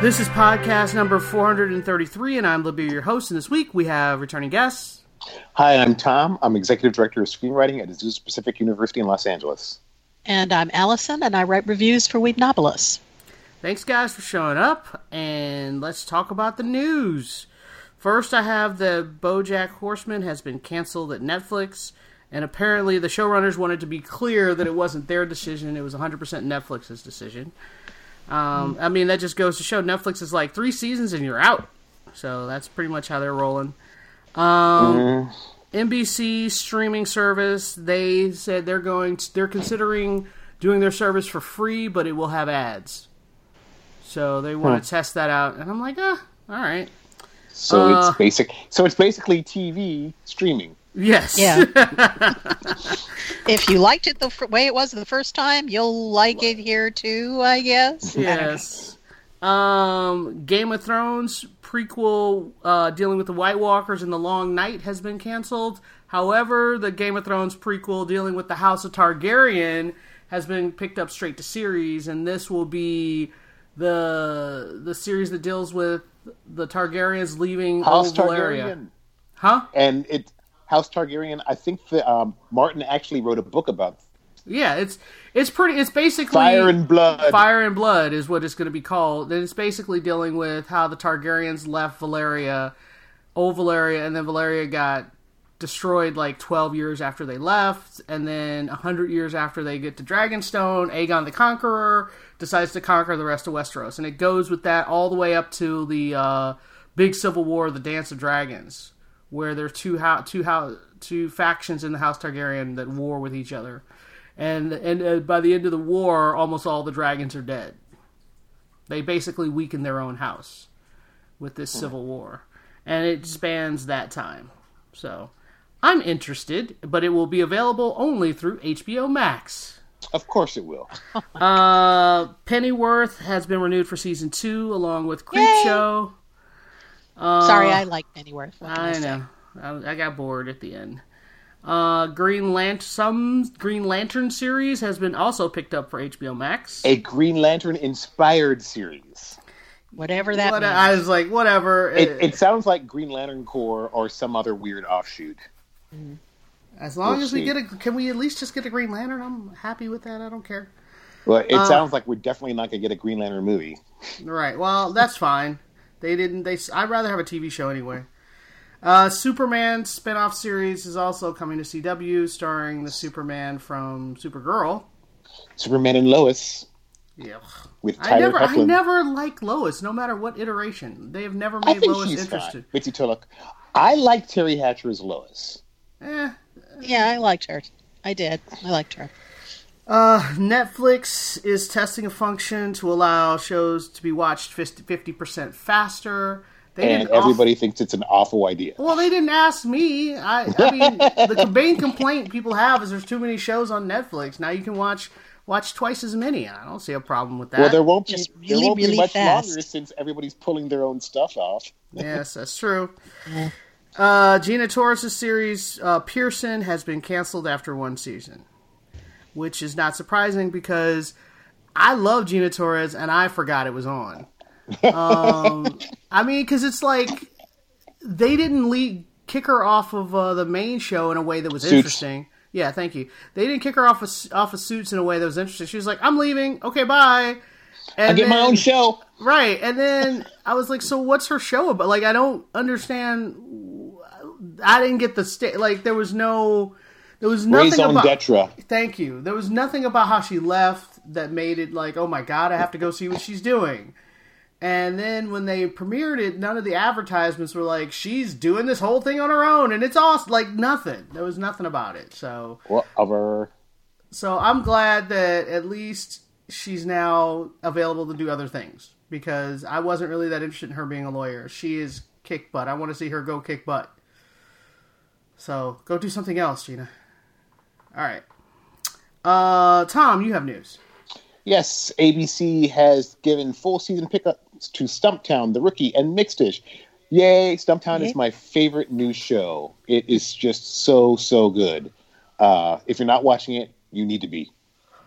This is podcast number 433, and I'm Libby, your host. And this week we have returning guests. Hi, I'm Tom. I'm Executive Director of Screenwriting at Azusa Pacific University in Los Angeles. and I'm Allison, and I write reviews for Whedonopolis. Thanks, guys, for showing up, and let's talk about the news. First, I have the BoJack Horseman has been canceled at Netflix, and apparently the showrunners wanted to be clear that it wasn't their decision; it was 100% Netflix's decision. Um, I mean, that just goes to show Netflix is like three seasons and you're out. So that's pretty much how they're rolling. Um, NBC streaming service, they said they're going to, they're considering doing their service for free, but it will have ads. So they want to test that out, and I'm like, ah, all right, So Uh, it's basic. So it's basically TV streaming. Yes, Yeah. if you liked it the f- way it was the first time, you'll like it here too, I guess. yes. Um, Game of Thrones prequel uh, dealing with the White Walkers and the Long Night has been canceled. However, the Game of Thrones prequel dealing with the House of Targaryen has been picked up straight to series, and this will be the the series that deals with the Targaryens leaving House Old Valyria. Targaryen. Huh? And it House Targaryen. I think that um, Martin actually wrote a book about Yeah, it's it's pretty. It's basically Fire and Blood. Fire and Blood is what it's going to be called. And it's basically dealing with how the Targaryens left Valyria, old Valyria, and then Valyria got destroyed like 12 years after they left. And then 100 years after they get to Dragonstone, Aegon the Conqueror decides to conquer the rest of Westeros. And it goes with that all the way up to the uh, big civil war, the Dance of Dragons, where there's two, ho- two, ho- two factions in the House Targaryen that war with each other and and uh, by the end of the war, almost all the dragons are dead. They basically weaken their own house with this civil war, and it spans that time. So, I'm interested, but it will be available only through HBO Max. Of course, it will. Uh, Pennyworth has been renewed for season two, along with Creepshow. Sorry, I like Pennyworth. I know. I, I got bored at the end. Uh, Green Lantern, some Green Lantern series has been also picked up for HBO Max. A Green Lantern inspired series. Whatever that What- means. I was like, whatever. It, it sounds like Green Lantern Corps or some other weird offshoot. as long we'll as we see. get a, can we at least just get a Green Lantern? I'm happy with that. I don't care. Well, it Uh, sounds like we're definitely not going to get a Green Lantern movie. Right. Well, that's fine. They didn't. They. I'd rather have a TV show anyway. Uh, Superman spin-off series is also coming to CW, starring the Superman from Supergirl. Superman and Lois Yeah. with I Tyler never, I never like Lois, no matter what iteration. They have never I made think Lois she's interested. fine. Bitsie Tulloch. I like Teri Hatcher as Lois. Eh, Yeah, I liked her. I did. I liked her. Uh, Netflix is testing a function to allow shows to be watched 50 percent faster. They And didn't off- everybody thinks it's an awful idea. well, they didn't ask me. I, I mean, the main complaint people have is there's too many shows on Netflix. Now you can watch watch twice as many. I don't see a problem with that. Well, there won't be Just there really, won't really be much fast. longer since everybody's pulling their own stuff off. yes, that's true. Uh, Gina Torres' series uh, Pearson has been canceled after one season, which is not surprising because I love Gina Torres and I forgot it was on. Um, I mean, because it's like they didn't lead, kick her off of uh, the main show in a way that was Suits. interesting. Yeah, thank you. They didn't kick her off of, off of Suits in a way that was interesting. She was like, "I'm leaving. Okay, bye." And I get my own show. Right, and then I was like, "So what's her show about?" Like, I don't understand. I didn't get the state. like. There was no, there was nothing Raison about. d'etre. Thank you. There was nothing about how she left that made it like, oh my god, I have to go see what she's doing. And then when they premiered it, none of the advertisements were like, she's doing this whole thing on her own, and it's awesome. Like nothing. There was nothing about it. So, Whatever. so I'm glad that at least she's now available to do other things. because I wasn't really that interested in her being a lawyer. She is kick butt. I want to see her go kick butt. So go do something else, Gina. All right. Uh, Tom, you have news. Yes, ABC has given full season pickups to Stumptown, The Rookie, and Mixedish. Yay! Stumptown Yay. is my favorite new show. It is just so so good. Uh, if you're not watching it, you need to be.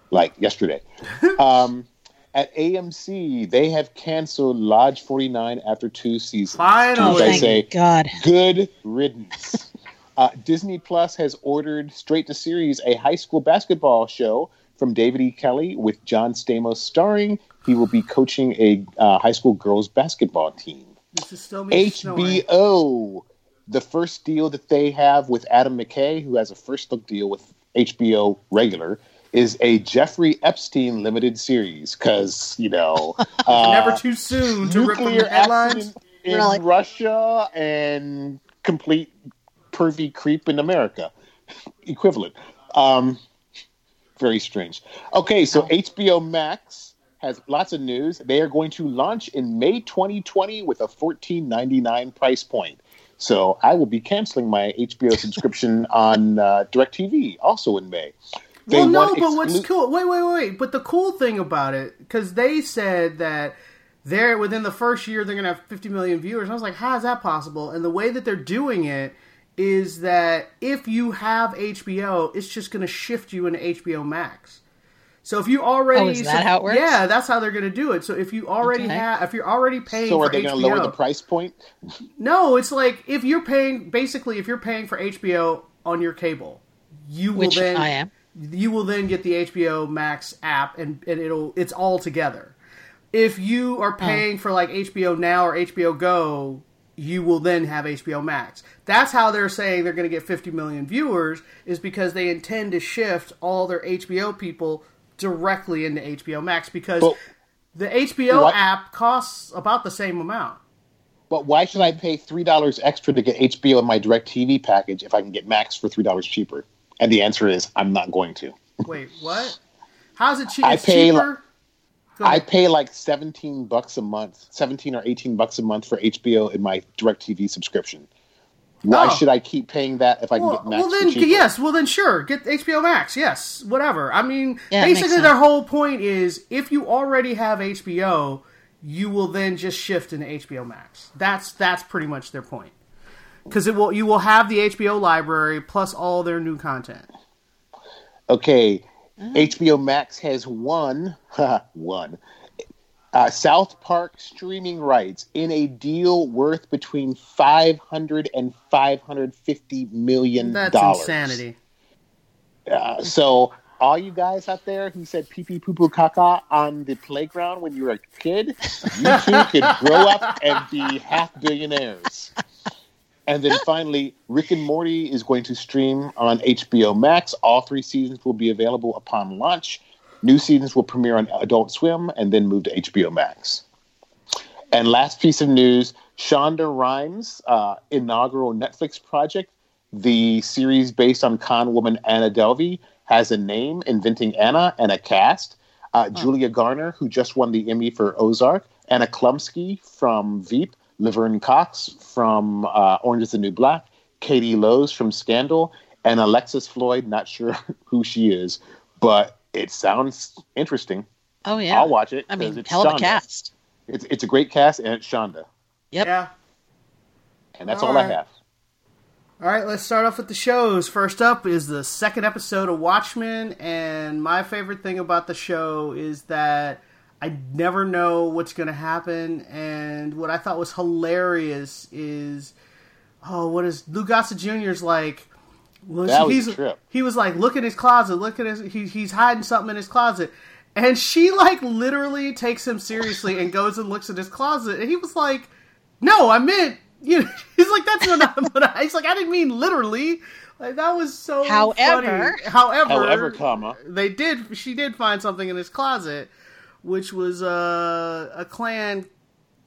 Like yesterday. um, at AMC, they have canceled Lodge 49 after two seasons. Finally. Which I Thank say, God. Good riddance. Uh, Disney Plus has ordered straight to series a high school basketball show from David E. Kelley with John Stamos starring. He will be coaching a uh, high school girls basketball team. This is still me snoring. HBO, the first deal that they have with Adam McKay, who has a first look deal with HBO regular, is a Jeffrey Epstein limited series because you know uh, Never too soon to rip from nuclear the headlines. accident in Really? Russia and complete pervy creep in America equivalent. Um, very strange. Okay, so HBO Max has lots of news. They are going to launch in May 2020 with a 14.99 price point. So I will be canceling my HBO subscription on uh, DirecTV also in May. They well, no, want but what's cool? Wait, wait, wait. But the cool thing about it, because they said that they're within the first year they're going to have 50 million viewers. I was like, how is that possible? And the way that they're doing it is that if you have HBO, it's just going to shift you into HBO Max. So if you already, Oh, is that how it works? Yeah, that's how they're going to do it. So if you already Okay. have, if you're already paying, HBO. So are they going to lower the price point? no, it's like if you're paying basically if you're paying for HBO on your cable, you will Which then I am. you will then get the HBO Max app and, and it'll it's all together. If you are oh. paying for like HBO Now or HBO Go, you will then have HBO Max. That's how they're saying they're going to get 50 million viewers is because they intend to shift all their HBO people directly into HBO Max because But- the HBO What- app costs about the same amount. But why should I pay three dollars extra to get HBO in my DirecTV package if I can get Max for three dollars cheaper? And the answer is I'm not going to. Wait, what? How's it cheap? I pay cheaper. Go I pay like seventeen bucks a month, seventeen or eighteen bucks a month for HBO in my DirecTV subscription. Why Oh. should I keep paying that if I can well, get Max well then cheaper? yes, well then sure, get HBO Max. Yes, whatever. I mean, Yeah, basically their whole point is if you already have HBO, you will then just shift into HBO Max. That's that's pretty much their point. Because it will you will have the HBO library plus all their new content. Okay, HBO Max has won one uh, South Park streaming rights in a deal worth between five hundred and five hundred fifty million That's dollars. That's insanity. Uh, so all you guys out there who said pee pee poo poo caca on the playground when you were a kid, you too could grow up and be half billionaires. And then finally, Rick and Morty is going to stream on HBO Max. All three seasons will be available upon launch. New seasons will premiere on Adult Swim and then move to HBO Max. And last piece of news Shonda Rhimes' uh, inaugural Netflix project, the series based on con woman Anna Delvey, has a name, Inventing Anna, and a cast. Uh, Julia Garner, who just won the Emmy for Ozark, Anna Chlumsky from Veep, Laverne Cox from uh, Orange is the New Black, Katie Lowes from Scandal, and Alexis Floyd, not sure who she is, but it sounds interesting. Oh yeah. I'll watch it. I 'cause mean, it's hell of a cast. It's, it's a great cast, and it's Shonda. Yep. Yeah. And that's All all, right. I have. All right, let's start off with the shows. First up is the second episode of Watchmen, and my favorite thing about the show is that I never know what's going to happen. And what I thought was hilarious is, oh, what is Lou Gossett Jr.'s like? Well, That was he's, a trip. He was like, look in his closet, look at his, he, he's hiding something in his closet. And she like literally takes him seriously and goes and looks at his closet. And he was like, no, I meant, you know, he's like, that's not what I, he's like, I didn't mean literally. Like, that was so However- funny. However, However, comma. they did, she did find something in his closet, which was uh, a Klan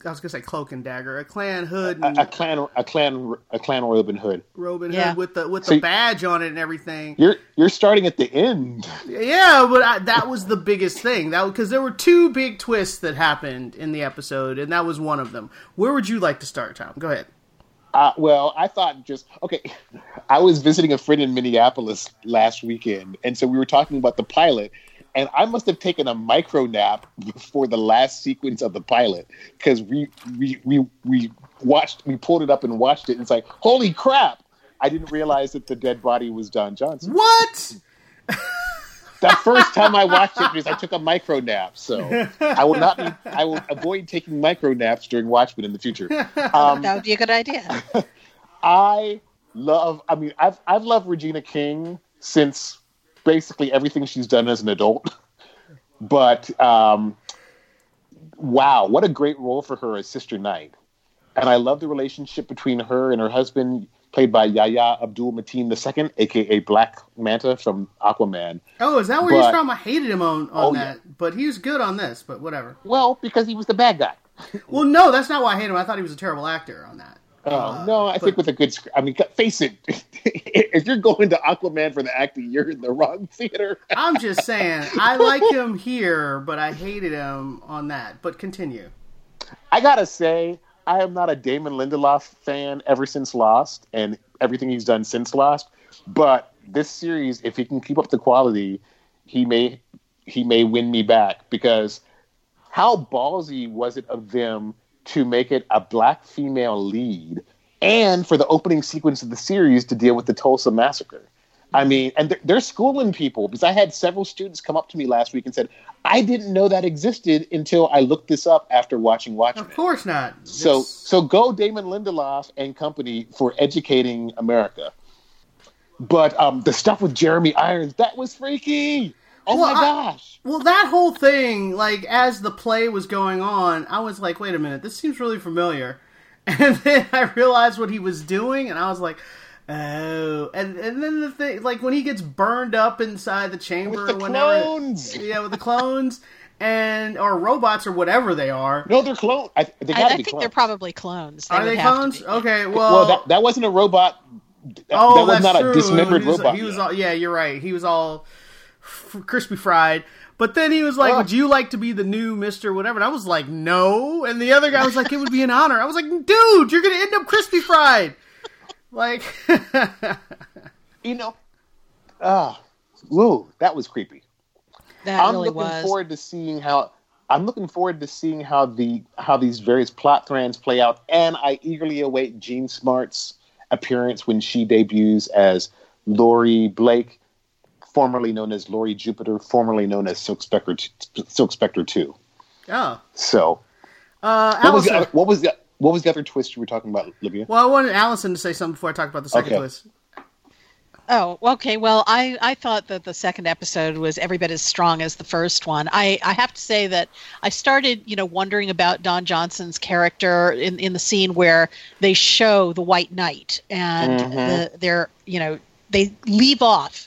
I was gonna say cloak and dagger, a Klan hood and A, a Klan, a Klan, a Klan Robin Hood. Robin Yeah. Hood with the with So- the badge on it and everything. You're you're starting at the end. Yeah, but I, that was the biggest thing. That because there were two big twists that happened in the episode, and that was one of them. Where would you like to start, Tom? Go ahead. Uh, well, I thought just okay. I was visiting a friend in Minneapolis last weekend, and so we were talking about the pilot. And I must have taken a micro nap before the last sequence of the pilot because we, we we we watched we pulled it up and watched it. And it's like holy crap! I didn't realize that the dead body was Don Johnson. What? The first time I watched it because I took a micro nap. So I will not be. I will avoid taking micro naps during Watchmen in the future. Um, that would be a good idea. I love. I mean, I've I've loved Regina King since basically everything she's done as an adult. But um, wow, what a great role for her as Sister Knight. And I love the relationship between her and her husband, played by Yahya Abdul Mateen II, aka Black Manta from Aquaman. Oh, is that where he's from? I hated him on, on Oh, yeah. that, but he was good on this. But whatever. Well, because he was the bad guy. Well, no, that's not why I hate him. I thought he was a terrible actor on that. Oh no, I think with a good script. I mean, face it, if you're going to Aquaman for the acting, you're in the wrong theater. I'm just saying, I like him here, but I hated him on that. But continue. I gotta say, I am not a Damon Lindelof fan ever since Lost and everything he's done since Lost. But this series, if he can keep up the quality, he may he may win me back because how ballsy was it of them to make it a black female lead and for the opening sequence of the series to deal with the Tulsa massacre? I mean, and they're, they're schooling people because I had several students come up to me last week and said, I didn't know that existed until I looked this up after watching Watchmen. Of course not. So so go Damon Lindelof and company for educating America. But um, the stuff with Jeremy Irons, that was freaky. Oh Well, my I- gosh. Well, that whole thing, like as the play was going on, I was like, "Wait a minute, this seems really familiar." And then I realized what he was doing, and I was like, "Oh!" And and then the thing, like when he gets burned up inside the chamber, With the whenever, clones. yeah, with the clones and or robots or whatever they are. No, they're clones. I, they I, I be think clones. they're probably clones. Are they clones? Okay, well, Well, that, that wasn't a robot. That, oh, that was that's not true. a dismembered he was, robot. He was all, yeah, you're right. He was all f- crispy fried. But then he was like, Oh. "Would you like to be the new Mister Whatever?" And I was like, "No." And the other guy was like, "It would be an honor." I was like, "Dude, you're gonna end up crispy fried." Like, you know, ah, whoa, that was creepy. That I'm really looking was. forward to seeing how I'm looking forward to seeing how the how these various plot threads play out, and I eagerly await Jean Smart's appearance when she debuts as Laurie Blake, formerly known as Laurie Jupiter, formerly known as Silk Spectre, Silk Spectre Two. oh, So, uh, what was, Allison. the, what was the what was the other twist you were talking about, Olivia? well, I wanted Allison to say something before I talk about the second Okay. twist. Oh, okay. Well, I, I thought that the second episode was every bit as strong as the first one. I, I have to say that I started, you know, wondering about Don Johnson's character in, in the scene where they show the White Night and the, they're, you know, they leave off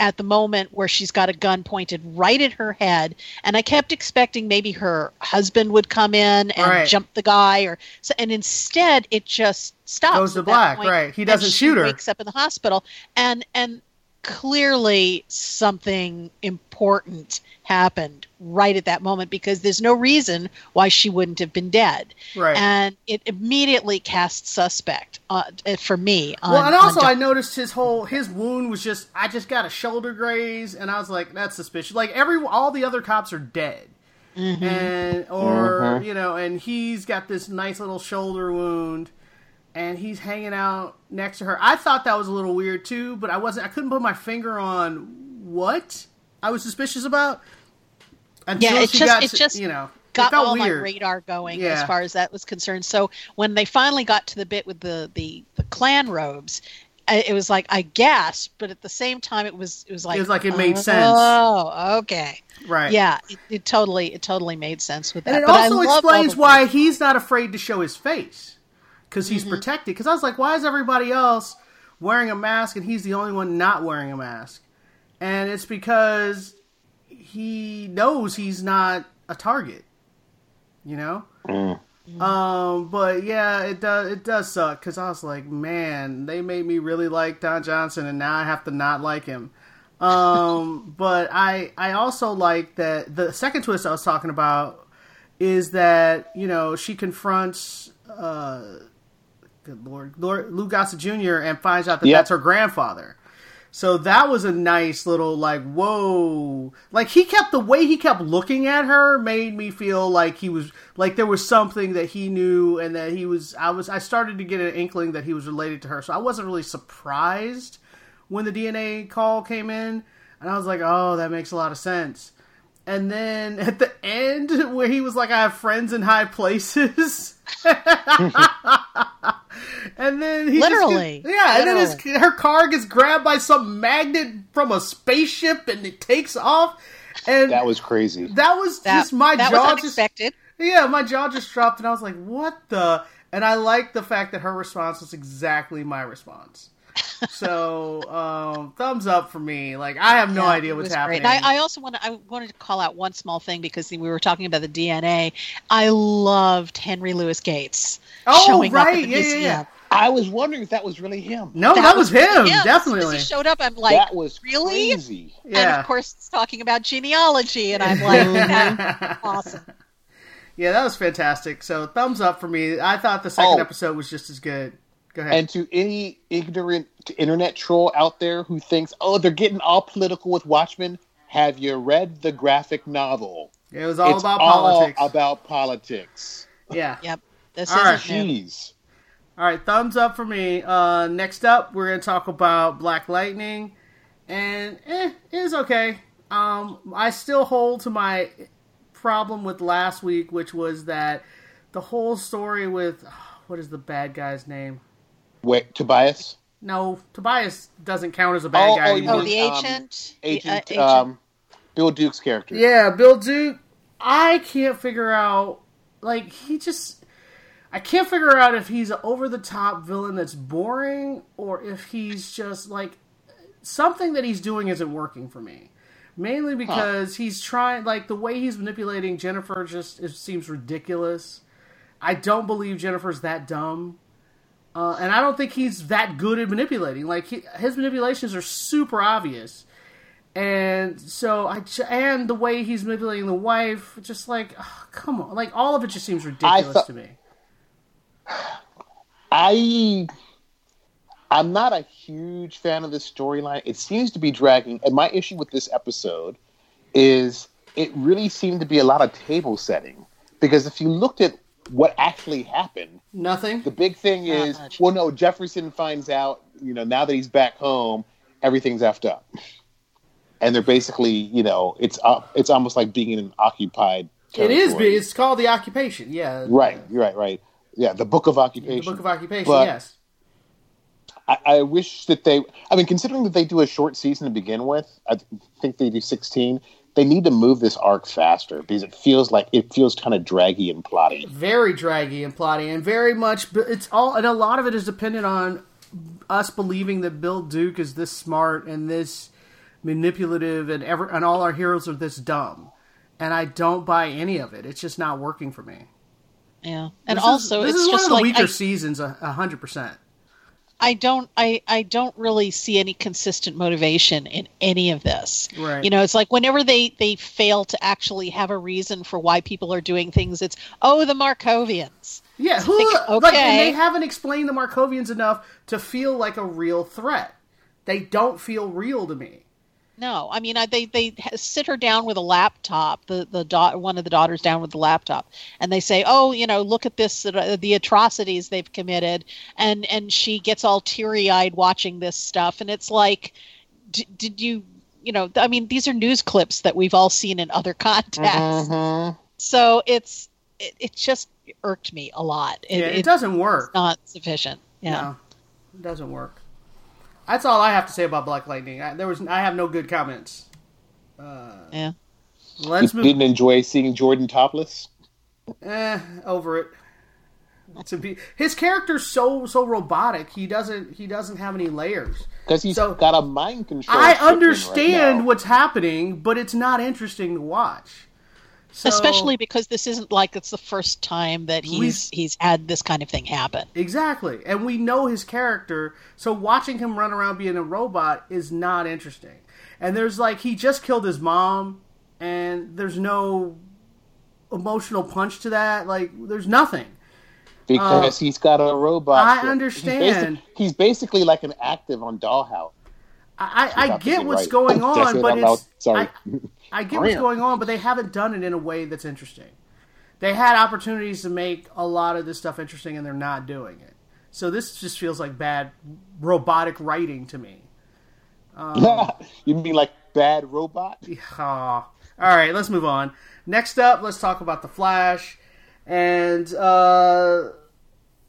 at the moment where she's got a gun pointed right at her head and i kept expecting maybe her husband would come in and Right. jump the guy or so and instead it just stops Goes to black, point, right. He doesn't shoot her. wakes up in the hospital and and clearly something important happened right at that moment because there's no reason why she wouldn't have been dead Right. and it immediately cast suspect uh, for me on, Well, and also I noticed his whole his wound was just I just got a shoulder graze, and I was like, that's suspicious. Like every all the other cops are dead, Mm-hmm. and or you know, and he's got this nice little shoulder wound, and he's hanging out next to her. I thought that was a little weird too, but I wasn't. I couldn't put my finger on what I was suspicious about. Until Yeah, it just- got it just you know got all my radar going Yeah. as far as that was concerned. So when they finally got to the bit with the the, the Klan robes, I- it was like I gasped, but at the same time it was it was like It was like it made sense. Oh, okay, right? yeah, it, it totally it totally made sense with that. And it But also explains why he's not afraid to show his face because he's Mm-hmm. protected. Because I was like, why is everybody else wearing a mask and he's the only one not wearing a mask? And it's because he knows he's not a target. You know. Um, but yeah, it does it does suck because I was like, man, they made me really like Don Johnson, and now I have to not like him. Um, but I I also like that the second twist I was talking about is that you know she confronts uh, good lord, Lord Lou Gossett Jr. and finds out that Yep. that's her grandfather. So that was a nice little like whoa. Like he kept the way he kept looking at her made me feel like he was like there was something that he knew and that he was I was I started to get an inkling that he was related to her. So I wasn't really surprised when the DNA call came in and I was like, "Oh, that makes a lot of sense." And then at the end where he was like, "I have friends in high places." and then he just Literally. gets- yeah, and then his, her car gets grabbed by some magnet from a spaceship, and it takes off. And That was crazy. that was That, just my that jaw was just unexpected. yeah, my jaw just dropped, and I was like, "What the?" And I like the fact that her response was exactly my response. So, um, thumbs up for me. Like, I have no Yeah, idea what's happening. great. I, I also want to. I wanted to call out one small thing because we were talking about the DNA. I loved Henry Louis Gates Oh, showing up right. at the Yeah, yeah, museum. yeah. I was wondering if that was really him. no, that, was, him. Yeah, definitely. as he showed up, I'm like, that was really? crazy. and of course, it's talking about genealogy, and I'm like, awesome. yeah, that was fantastic. So, thumbs up for me. I thought the second Oh. episode was just as good. Go ahead. And to any ignorant internet troll out there who thinks, oh, they're getting all political with Watchmen, have you read the graphic novel? it was all it's about all politics. about politics. yeah. Yep, this All is right. Jeez. All right, thumbs up for me. Uh, next up, we're gonna talk about Black Lightning, and eh, it is okay. Um, I still hold to my problem with last week, which was that the whole story with what is the bad guy's name? Wait, Tobias? No, Tobias doesn't count as a bad Oh, guy oh, you anymore. Oh, the Um, agent. The, uh, Agent, agent. Um, Bill Duke's character. Yeah, Bill Duke. I can't figure out. Like he just, I can't figure out if he's an over the top villain that's boring or if he's just like something that he's doing isn't working for me. Mainly because he's trying, like the way he's manipulating Jennifer just it seems ridiculous. I don't believe Jennifer's that dumb. Uh, and I don't think he's that good at manipulating. Like he, his manipulations are super obvious, and so I and the way he's manipulating the wife, just like oh, come on, like all of it just seems ridiculous thought- to me. I I'm not a huge fan of this storyline. It seems to be dragging, and my issue with this episode is it really seemed to be a lot of table setting. Because if you looked at what actually happened, Nothing. the big thing is, well, no, Jefferson finds out, you know, now that he's back home, everything's effed up, and they're basically, you know, it's up, it's almost like being in an occupied. It is. territory. It's called the occupation. Yeah. right, right, right. Yeah, the Book of Occupation. The book of occupation. But- yes. I, I wish that they. I mean, considering that they do a short season to begin with, I think they do sixteen. They need to move this arc faster because it feels like it feels kind of draggy and plotty. very draggy and plotty and very much but it's all and a lot of it is dependent on us believing that Bill Duke is this smart and this manipulative and ever and all our heroes are this dumb. And I don't buy any of it. It's just not working for me. yeah, and This also is, this it's is one of the like weaker I, seasons, a a hundred percent. I don't I I don't really see any consistent motivation in any of this. Right. You know, it's like whenever they they fail to actually have a reason for why people are doing things, it's oh the Markovians. Yeah, who, Think, like, and okay. they haven't explained the Markovians enough to feel like a real threat. They don't feel real to me. No, I mean I, they they sit her down with a laptop. The the da- one of the daughters down with the laptop, and they say, "Oh, you know, look at this uh, the atrocities they've committed," and and she gets all teary eyed watching this stuff, and it's like, d- did you you know? I mean, these are news clips that we've all seen in other contexts, Mm-hmm. so it's it, it just irked me a lot. It, Yeah, it, it's doesn't work. not sufficient. Yeah. No, it doesn't work. That's all I have to say about Black Lightning. I, there was I have no good comments. Yeah. Let's You move. didn't enjoy seeing Jordan topless. Eh, over it. To be his character's so so robotic. He doesn't he doesn't have any layers. Because he's So- got a mind control. I chip in right understand what's happening, but it's not interesting to watch. So- Especially because this isn't like it's the first time that he's he's had this kind of thing happen. Exactly. And we know his character, so watching him run around being a robot is not interesting. And there's like he just killed his mom and there's no emotional punch to that. Like there's nothing. because uh, he's got a robot. I ship. He's understand. He's, basically like an active on Dollhouse. I, I, I get what's right. going on, but it's Sorry. I, I get what's going on, but they haven't done it in a way that's interesting. They had opportunities to make a lot of this stuff interesting, and they're not doing it. So this just feels like bad robotic writing to me. you mean like bad robot? Aw. All right, let's move on. Next up, let's talk about the Flash. And uh,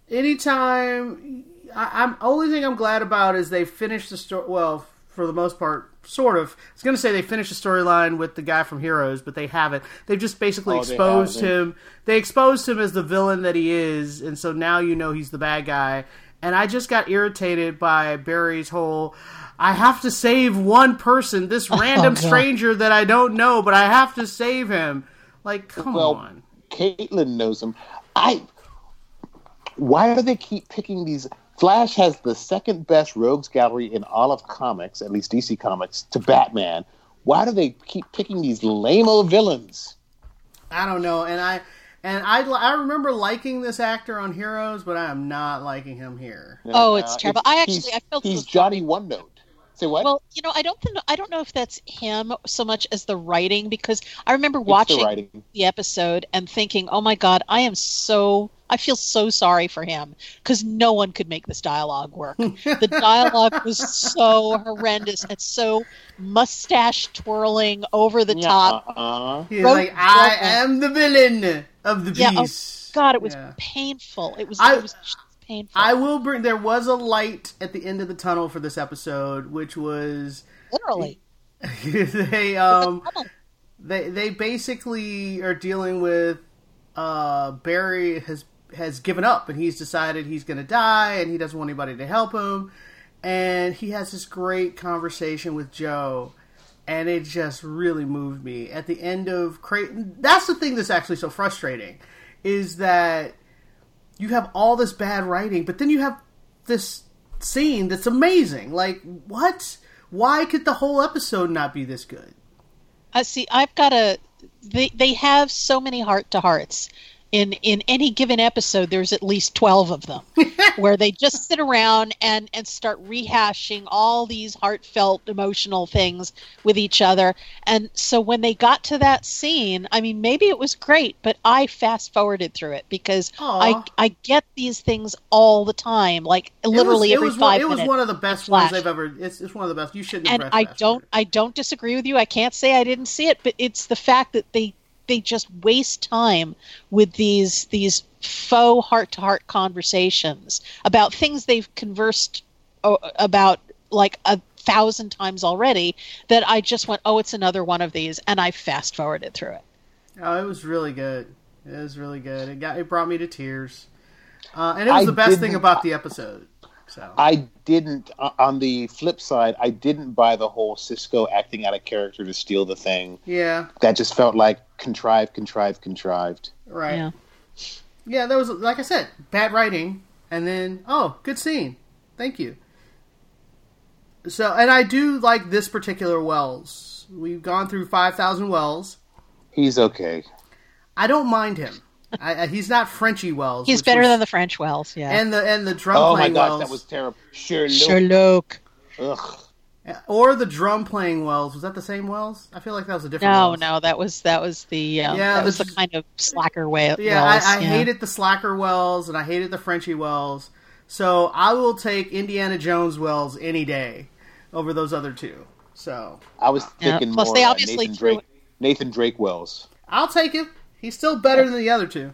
anytime, I, I'm only thing I'm glad about is they finished the story. Well, for the most part, sort of. I was going to say they finished the storyline with the guy from Heroes, but they haven't. They've just basically Oh, exposed haven't. him. They exposed him as the villain that he is, and so now you know he's the bad guy. And I just got irritated by Barry's whole. I have to save one person, this oh, random God. stranger that I don't know, but I have to save him. Like, come Well, on. Caitlin knows him. I. Why do they keep picking these? Flash has the second best rogues gallery in all of comics, at least DC Comics, to Batman. Why do they keep picking these lame old villains? I don't know, and I and I I remember liking this actor on Heroes, but I am not liking him here. Oh, uh, it's terrible. I actually- I felt he's Johnny One Note. Say what? Well, you know, I don't think I don't know if that's him so much as the writing because I remember It's the watching writing. the episode and thinking, "Oh my god, I am so I feel so sorry for him because no one could make this dialogue work. the dialogue was so horrendous and so mustache twirling over the top. Uh-uh. He's Rogue like, I am the villain of the piece. Yeah, oh, piece. God, it was Yeah. painful. It was I- it was just painful. I will bring. There was a light at the end of the tunnel for this episode, which was Literally. they um they they basically are dealing with uh Barry has has given up and he's decided he's going to die and he doesn't want anybody to help him and he has this great conversation with Joe and it just really moved me at the end of Creighton that's the thing that's actually so frustrating is that you have all this bad writing but then you have this scene that's amazing like what why could the whole episode not be this good I see. I've got a. They they have so many heart to hearts. In in any given episode, there's at least twelve of them, where they just sit around and and start rehashing all these heartfelt, emotional things with each other. And so when they got to that scene, I mean, maybe it was great, but I fast forwarded through it because Aw. I I get these things all the time, like literally it was, every was five one, It minutes. was one of the best Flash. ones I've ever. It's, it's one of the best. You shouldn't. and have I don't I don't disagree with you. I can't say I didn't see it, but it's the fact that they they just waste time with these these faux heart to heart conversations about things they've conversed o- about like a thousand times already that I just went, "Oh, it's another one of these," and I fast forwarded through it. Oh, it was really good. It was really good. It got it brought me to tears, uh, and it was I the best thing about the episode. So I didn't. uh, On the flip side, I didn't buy the whole Cisco acting out of character to steal the thing. yeah, That just felt like contrived, contrived, contrived. right. Yeah. Yeah, that was like I said, bad writing, and then oh, good scene. Thank you. So, and I do like this particular Wells. We've gone through five thousand Wells. He's okay. I don't mind him. I, I, he's not Frenchy Wells. He's better was- than the French Wells, yeah. and the and the drum playing Oh my playing gosh, Wells, that was terrible. Sure, look. Sherlock. Ugh. or the drum playing Wells. Was that the same Wells? I feel like that was a different. No, Wells. no, that was that was the um, Yeah, that was the- the kind of slacker way. Yeah, Wells, I, I yeah. hated the slacker Wells and I hated the Frenchy Wells. So I will take Indiana Jones Wells any day over those other two. So I was Yeah, thinking plus more they obviously Nathan Drake. Nathan Drake Wells. I'll take him. He's still better than the other two.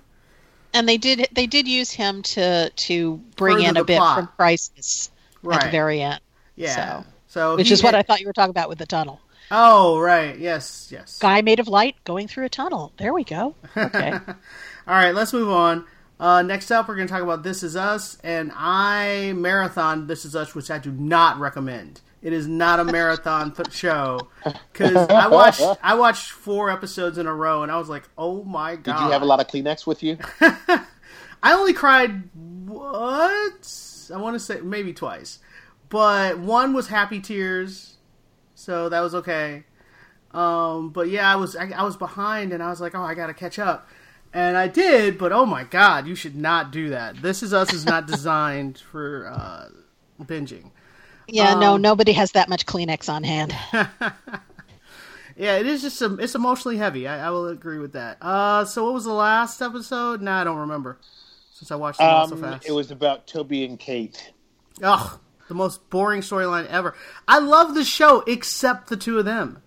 and they did they did use him to to bring Further in a bit plot. from Crisis at the very end, Yeah. So- So, which is what I thought you were talking about with the tunnel. Oh, right. Yes, yes. Guy made of light going through a tunnel. There we go. Okay. All right, let's move on. Uh, next up, we're going to talk about This Is Us, and I marathon This Is Us, which I do not recommend. It is not a marathon th- show because I watched I watched four episodes in a row and I was like, oh my god! Did you have a lot of Kleenex with you? I only cried what I want to say maybe twice, but one was happy tears, so that was okay. Um, but yeah, I was I, I was behind and I was like, oh, I gotta catch up, and I did. But oh my god, you should not do that. This is us is not designed for uh, binging. Yeah, no, Um, nobody has that much Kleenex on hand. Yeah, it is just um, it's emotionally heavy. I, I will agree with that. Uh, so what was the last episode? Nah, I don't remember since I watched them all so Um, fast. it was about Toby and Kate. Ugh, the most boring storyline ever. I love the show except the two of them.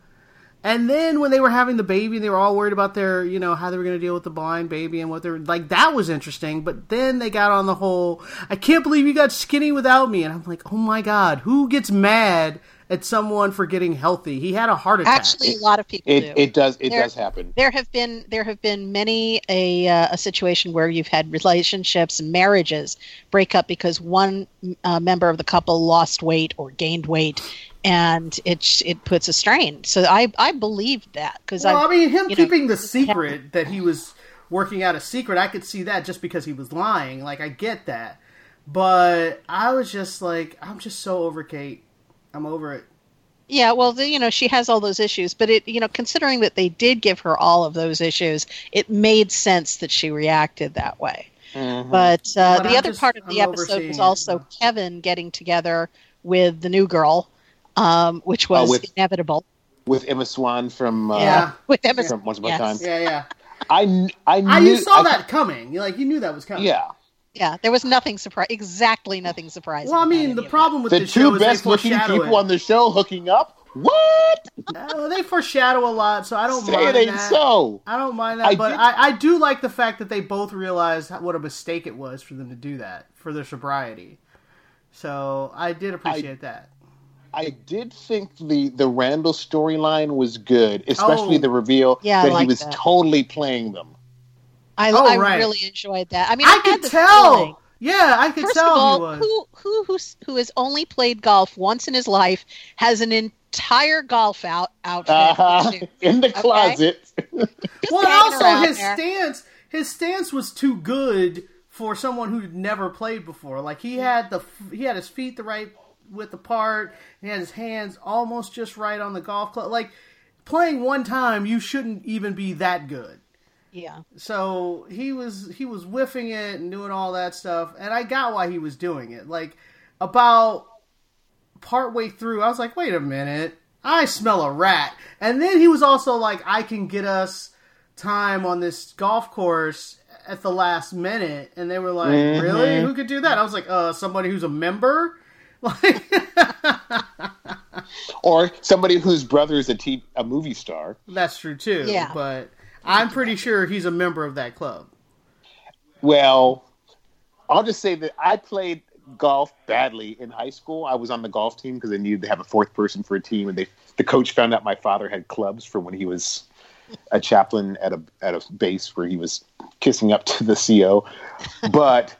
And then when they were having the baby, they were all worried about their, you know, how they were going to deal with the blind baby and what they're like. That was interesting. But then they got on the whole, I can't believe you got skinny without me. And I'm like, oh my god, who gets mad at someone for getting healthy? He had a heart attack. Actually, a lot of people It do. it does it There- does happen. there have been there have been many a uh, a situation where you've had relationships and marriages break up because one uh, member of the couple lost weight or gained weight and it it puts a strain so i i believed that because Well, I, I mean, him you know, keeping the secret that he was working out a secret, I could see that just because he was lying. Like, I get that. But I was just like, I'm just so over Kate. I'm over it. yeah well the, you know she has all those issues but it you know considering that they did give her all of those issues it made sense that she reacted that way Mhm. But, uh, But the I'm other just- part of the I'm episode was also. Kevin getting together with the new girl, um, which was Oh, with- inevitable. with Emma Swan from uh, Yeah. with Emma. from Once Upon a Yes. Time. Yeah, yeah. I I knew I, you saw I- that coming. You Like, you knew that was coming. Yeah, Yeah, there was nothing surprise. Exactly nothing surprising. Well, I mean, the problem with the this show two is best looking people it. on the show hooking up. What? Uh, they foreshadow a lot, so I don't Say mind it ain't that. so. I don't mind that, I but did- I, I do like the fact that they both realized what a mistake it was for them to do that for their sobriety. So I did appreciate that. I did think the the Randall storyline was good, especially Oh. the reveal Yeah, that he was that. totally playing them. I, Oh, I right. really enjoyed that. I mean, I, I, could tell. feeling- Yeah, I could First tell of all, he was. who who who's, who has only played golf once in his life has an entire golf out outfit. Uh-huh. In the closet. Just well, also his there. stance, his stance was too good for someone who'd never played before. Like he had the he had his feet the right width apart. He had his hands almost just right on the golf club. Like playing one time, you shouldn't even be that good. Yeah. So he was he was whiffing it and doing all that stuff, and I got why he was doing it. Like about partway through, I was like, wait a minute, I smell a rat. And then he was also like, I can get us time on this golf course at the last minute, and they were like, Mhm. really, who could do that? I was like, uh, somebody who's a member. Like, or somebody whose brother is a a movie star. that's true too. Yeah. But I'm pretty sure he's a member of that club. Well, I'll just say that I played golf badly in high school. I was on the golf team because they needed to have a fourth person for a team, and they the coach found out my father had clubs from when he was a chaplain at a at a base where he was kissing up to the CO. But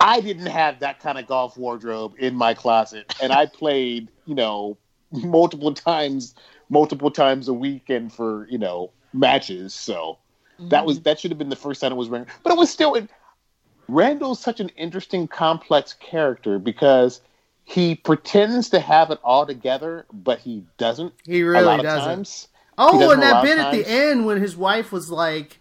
I didn't have that kind of golf wardrobe in my closet, and I played, you know, multiple times, multiple times a weekend for you know matches. So that was mm-hmm. that should have been the first time it was wearing, but it was still. In, Randall's such an interesting, complex character because he pretends to have it all together, but he doesn't. He a really lot doesn't. times. Oh, doesn't and that bit at the end when his wife was like,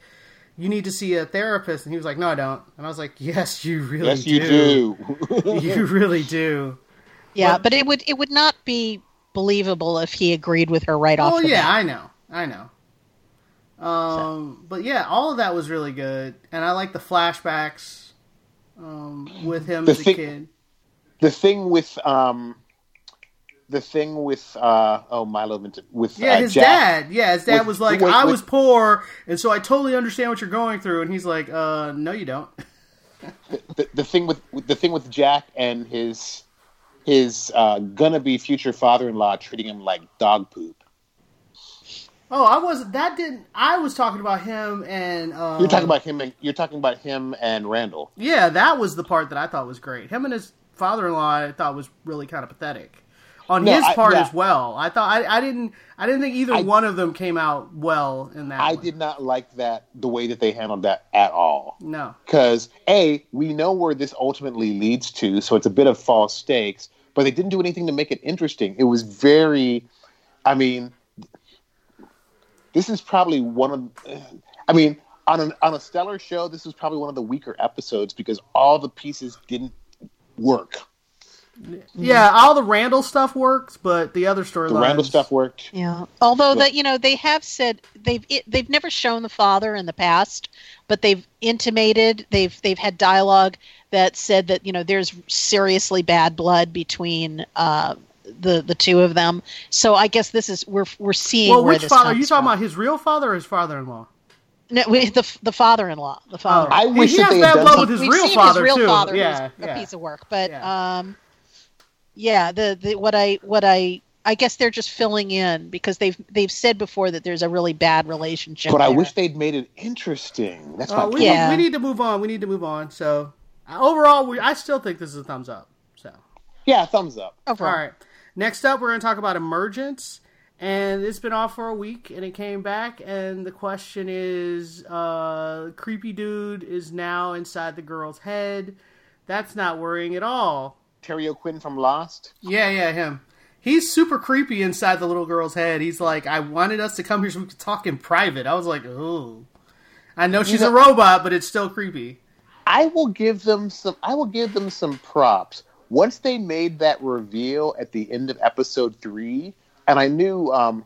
"You need to see a therapist," and he was like, "No, I don't." And I was like, "Yes, you really Yes, do. you do. you really do." Yeah, But- but it would it would not be believable if he agreed with her right off. Oh yeah, bat. I know, I know. Um, but yeah, all of that was really good, and I like the flashbacks um, with him The as a thing- kid. the thing with um, the thing with uh, oh Milo with Yeah, uh, his Jack, dad. Yeah, his dad with- was like, with- "I with- was poor, and so I totally understand what you're going through." And he's like, "Uh, no, you don't." The, the thing with the thing with Jack and his his uh, gonna be future father-in-law treating him like dog poop. Oh, I wasn't that didn't. I was talking about him and. Um, You're talking about him. And, you're talking about him and Randall. Yeah, that was the part that I thought was great. Him and his father-in-law, I thought was really kind of pathetic. On No, his I- part yeah. as well. I thought I, I didn't I didn't think either I- one of them came out well in that. I one. did not like that the way that they handled that at all. No. Because a, we know where this ultimately leads to, so it's a bit of false stakes. But they didn't do anything to make it interesting. It was very, I mean, this is probably one of, I mean, on an, on a stellar show, this is probably one of the weaker episodes because all the pieces didn't work. Yeah, all the Randall stuff works, but the other storylines. The Randall stuff worked. Yeah. Although Well- that you know they have said they've it, they've never shown the father in the past, but they've intimated they've they've had dialogue that said that you know there's seriously bad blood between uh, the the two of them. So I guess this is we're we're seeing Well, where which this father? Are you talking from. about his real father or his father-in-law? No, we, the the father-in-law. The father. I wish he that has they bad had done blood with his We've real seen father his real father. too. father yeah, who's a piece of work, but Yeah. um, yeah, the, the what I what I I guess they're just filling in because they've they've said before that there's a really bad relationship. But I wish they'd made it interesting. That's my Uh, we. Yeah. we need to move on. We need to move on. So uh, overall, we, I still think this is a thumbs up. So Yeah, thumbs up. overall. all right. Next up, we're going to talk about Emergence, and it's been off for a week, and it came back, and the question is, uh, creepy dude is now inside the girl's head. That's not worrying at all. Terry O'Quinn from Lost. Yeah, yeah, him. He's super creepy inside the little girl's head. He's like, I wanted us to come here so we could talk in private. I was like, ooh. I know she's a robot, but it's still creepy. I will give them some. I will give them some props. Once they made that reveal at the end of episode three, and I knew um,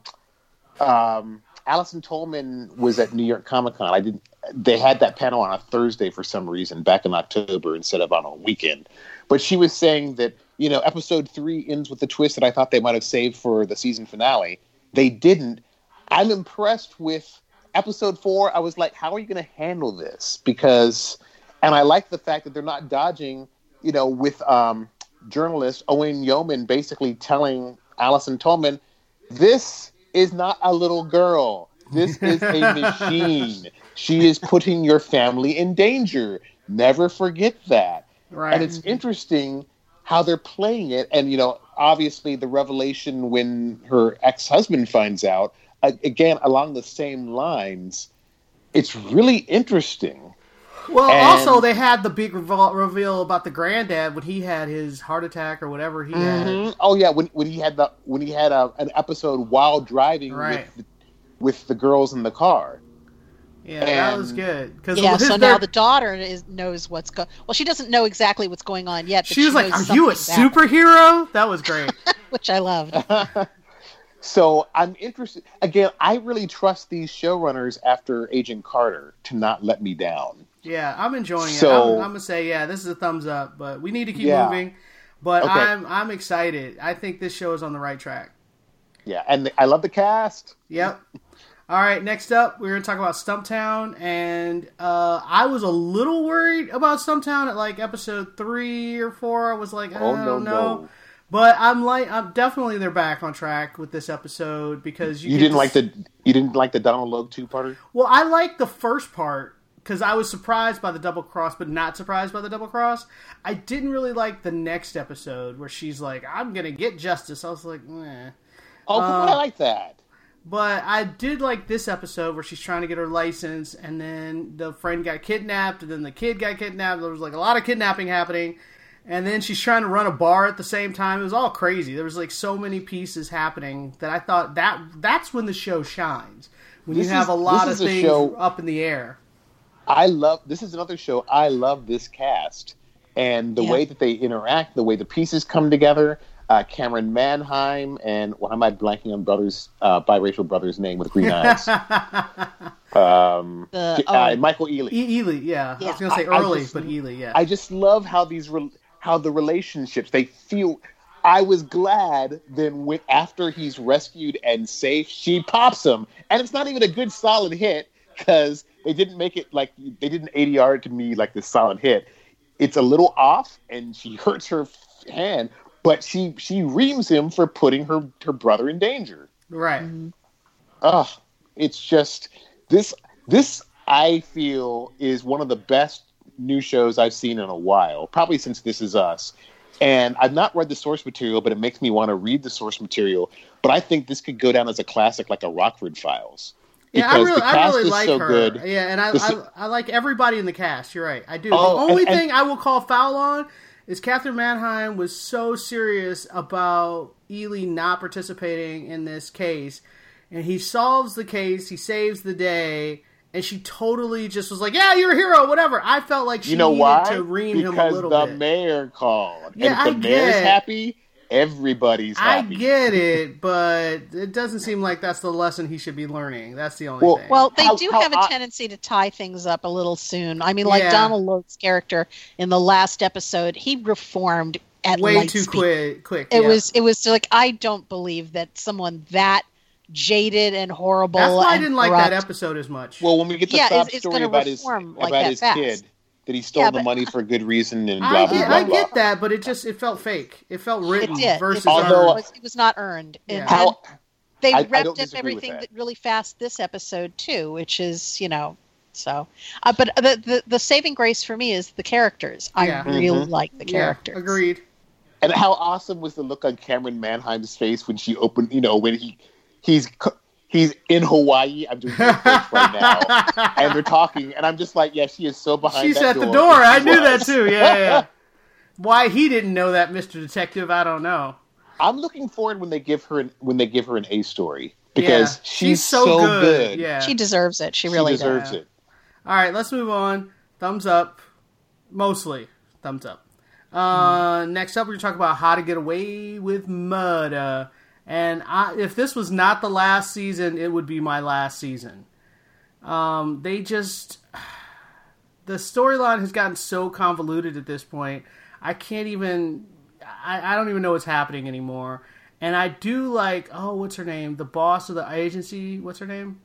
um, Allison Tolman was at New York Comic Con. I didn't. They had that panel on a Thursday for some reason back in October instead of on a weekend. But she was saying that you know episode three ends with the twist that I thought they might have saved for the season finale. They didn't. I'm impressed with episode four. I was like, how are you going to handle this? Because, and I like the fact that they're not dodging. You know, with um, journalist Owen Yeoman basically telling Allison Tolman, this is not a little girl. This is a machine. She is putting your family in danger. Never forget that. Right. And it's interesting how they're playing it. And, you know, obviously the revelation when her ex husband finds out, uh, again, along the same lines, it's really interesting. Well, And- also they had the big reveal, about the granddad when he had his heart attack or whatever he had. Mhm. Oh yeah, when when he had the when he had a, an episode while driving Right. with the, with the girls in the car. Yeah, that was good. Because Yeah, so now the daughter is knows what's going. Well, she doesn't know exactly what's going on yet. But she was like, "Are you a superhero?" That was great. Which I loved. So I'm interested. Again, I really trust these showrunners after Agent Carter to not let me down. yeah, I'm enjoying it. I'm, I'm gonna say, yeah, this is a thumbs up. But we need to keep Yeah. moving. But Okay. I'm I'm excited. I think this show is on the right track. Yeah, and I love the cast. Yep. All right, next up, we're going to talk about Stumptown. And uh, I was a little worried about Stumptown at like episode three or four. I was like, I Oh, no, don't know. no. But I'm like, I'm definitely they're back on track with this episode because you, You didn't like the you didn't like the Donal Logue two parter. Well, I liked the first part because I was surprised by the double cross, but not surprised by the double cross. I didn't really like the next episode where she's like, "I'm gonna get justice." I was like, "Meh." Oh, but Uh, I like that. But I did like this episode where she's trying to get her license, and then the friend got kidnapped, and then the kid got kidnapped. There was like a lot of kidnapping happening, and then she's trying to run a bar at the same time. It was all crazy. There was like so many pieces happening that I thought that that's when the show shines when This you have is- a lot of a things show- up in the air. I love this is another show. I love this cast and the Yeah. way that they interact, the way the pieces come together. Uh, Camryn Manheim and why am I blanking on brothers uh, biracial brother's name with green eyes? um, The- uh, oh. Michael Ealy. E- Ealy, yeah. I was gonna say I- I early, just- but Ealy, yeah. I just love how these re- how the relationships they feel. I was glad then when after he's rescued and safe, she pops him, and it's not even a good solid hit because they didn't make it like they didn't ADR it to me like this solid hit. It's a little off, and she hurts her hand, but she she reams him for putting her her brother in danger. right. Mm-hmm. Ugh, it's just this this I feel is one of the best new shows I've seen in a while, probably since This Is Us. And I've not read the source material, but it makes me want to read the source material. But I think this could go down as a classic, like a Rockford Files. Yeah, I really, the I really is like so her. good. Yeah, and I, The I, s- I like everybody in the cast. You're right, I do. Oh, the only and- and- thing I will call foul on is Catherine Manheim was so serious about Ealy not participating in this case, and he solves the case, he saves the day, and she totally just was like, "Yeah, you're a hero, whatever." I felt like she You know needed why? to ream because him a little the bit. The mayor called. Yeah, and if the I mayor's get- happy, everybody's I get it, but it doesn't seem like that's the lesson he should be learning. That's the only Well- thing. Well, they How- do how have a I- tendency to tie things up a little soon. I mean, like Yeah. Donal Logue's character in the last episode, he reformed at way light too speed. quick. Quick. It yeah. was it was like I don't believe that someone that jaded and horrible. That's why I didn't like that episode as much. Well, when we get the Yeah, sob it's- it's story gonna about his reform like about his fast. kid, that he stole Yeah, the but- money for a good reason and I blah blah get, blah I blah. get that, but it just it felt fake. It felt written It did. versus it, was, Although- it, was, it was not earned. And, Yeah. How- they I- I wrapped don't up everything that. really fast this episode too, which is you know. So, uh, but the, the the saving grace for me is the characters. I Yeah. really Mhm. like the characters. Yeah, agreed. And how awesome was the look on Camryn Manheim's face when she opened? You know, when he he's co- he's in Hawaii. I'm doing air quotes right now, and they're talking, and I'm just like, yeah, she is so behind. She's that at the door. door. I knew that too. Yeah, yeah, yeah. Why he didn't know that, Mister Detective? I don't know. I'm looking forward when they give her an, when they give her an A story because Yeah. she's, so, good. Yeah. She deserves it. She She really deserves does. it. All right, let's move on. Thumbs up. Mostly thumbs up. Uh, next up, we're going to talk about how to get away with murder. And I, if this was not the last season, it would be my last season. Um, they just. The storyline has gotten so convoluted at this point. I can't even. I, I don't even know what's happening anymore. And I do like. Oh, what's her name? The boss of the agency. What's her name?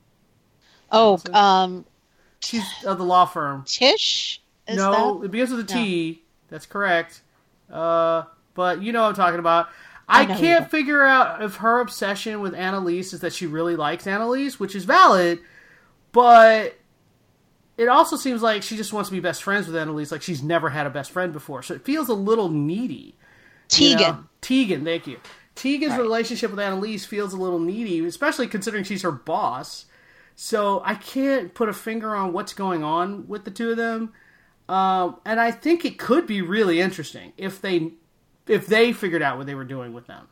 Oh, um, She's of the law firm. Tish. Is no, that? it begins with a T. That's correct. Uh, but you know what I'm talking about. I, I can't figure out if her obsession with Annalise is that she really likes Annalise, which is valid, but it also seems like she just wants to be best friends with Annalise, like she's never had a best friend before. So it feels a little needy. you Tegan. know? Tegan, thank you. Tegan's Right. relationship with Annalise feels a little needy, especially considering she's her boss. So I can't put a finger on what's going on with the two of them. Um, and I think it could be really interesting if they if they figured out what they were doing with them.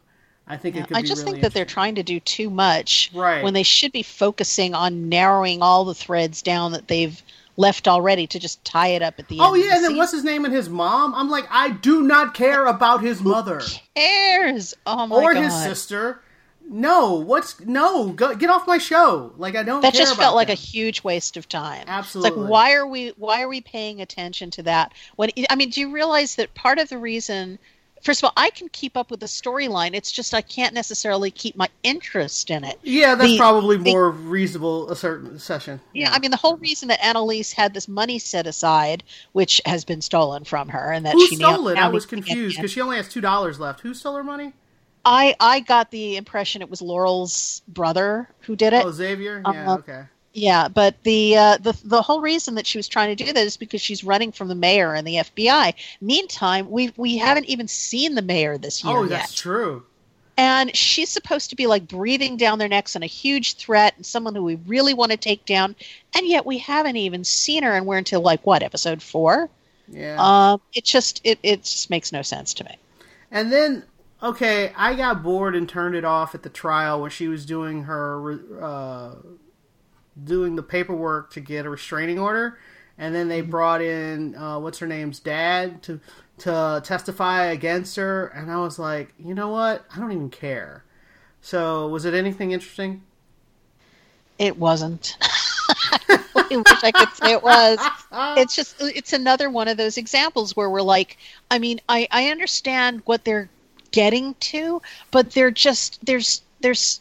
I think it could I just really think that they're trying to do too much Right. when they should be focusing on narrowing all the threads down that they've left already to just tie it up at the oh, end. Oh yeah, the and then season. what's his name and his mom? I'm like, I do not care about his mother cares? Oh my or god. his sister. No, what's no? Go, get off my show. Like I don't. that just felt like them. a huge waste of time. It's Absolutely. like why are we why are we paying attention to that? When I mean, do you realize that part of the reason First of all, I can keep up with the storyline. It's just I can't necessarily keep my interest in it. Yeah, that's the- probably the- more reasonable a certain session. Yeah, I mean the whole reason that Annalise had this money set aside, which has been stolen from her, and that Who she now- stole it? now I was needs to get confused because she only has two dollars left. Who stole her money? I I got the impression it was Laurel's brother who did it. Oh, Xavier. Yeah, Uh, okay. Yeah, but the uh, the the whole reason that she was trying to do that is because she's running from the mayor and the FBI. Meantime, we we haven't even seen the mayor this year Oh, yet, that's true. and she's supposed to be like breathing down their necks and a huge threat and someone who we really want to take down, and yet we haven't even seen her, and we're until like what episode four. Yeah. Um, it just it it just makes no sense to me. And then, okay, I got bored and turned it off at the trial when she was doing her, uh, doing the paperwork to get a restraining order, and then they brought in uh, what's her name's dad to to testify against her, and I was like, you know what? I don't even care. So, was it anything interesting? It wasn't. I wish I could say it was. It's just it's another one of those examples where we're like, I mean, I I understand what they're getting to, but they're just there's there's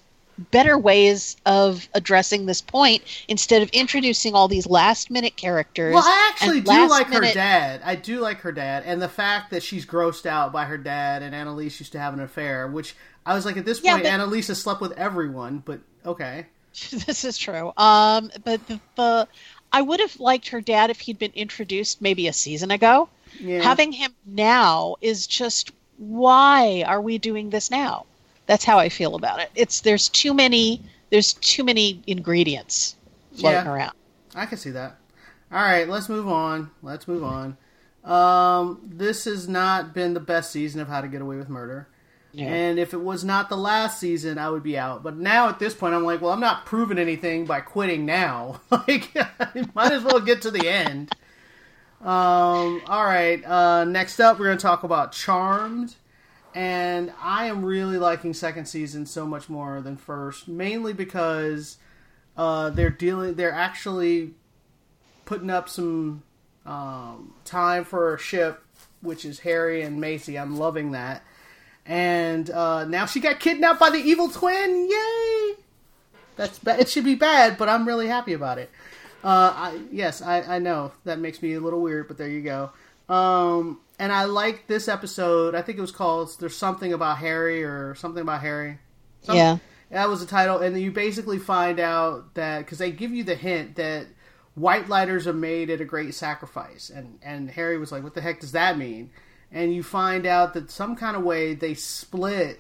better ways of addressing this point instead of introducing all these last minute characters. Well, I actually do like her dad. I do like her dad, and the fact that she's grossed out by her dad and Annalise used to have an affair, which I was like, at this Yeah, point, but- Annalise has slept with everyone, but okay. this is true. Um, but the, the I would have liked her dad if he'd been introduced maybe a season ago. Yeah. Having him now is just why are we doing this now? That's how I feel about it. It's there's too many there's too many ingredients floating Yeah. around. I can see that. All right, let's move on. Let's move on. Um, this has not been the best season of How to Get Away with Murder. Yeah. And if it was not the last season, I would be out. But now at this point, I'm like, well, I'm not proving anything by quitting now. like, I might as well get to the end. Um, all right. Uh, next up, we're going to talk about Charmed. And I am really liking second season so much more than first, mainly because uh, they're dealing. They're actually putting up some um, time for a ship, which is Harry and Macy. I'm loving that. And uh, now she got kidnapped by the evil twin. Yay! That's ba- it. Should be bad, but I'm really happy about it. Uh, I, yes, I, I know that makes me a little weird, but there you go. Um, and I like this episode. I think it was called "There's Something About Harry" or something about Harry. Some- Yeah. that was the title, and you basically find out that because they give you the hint that white lighters are made at a great sacrifice, and and Harry was like, "What the heck does that mean?" And you find out that some kind of way they split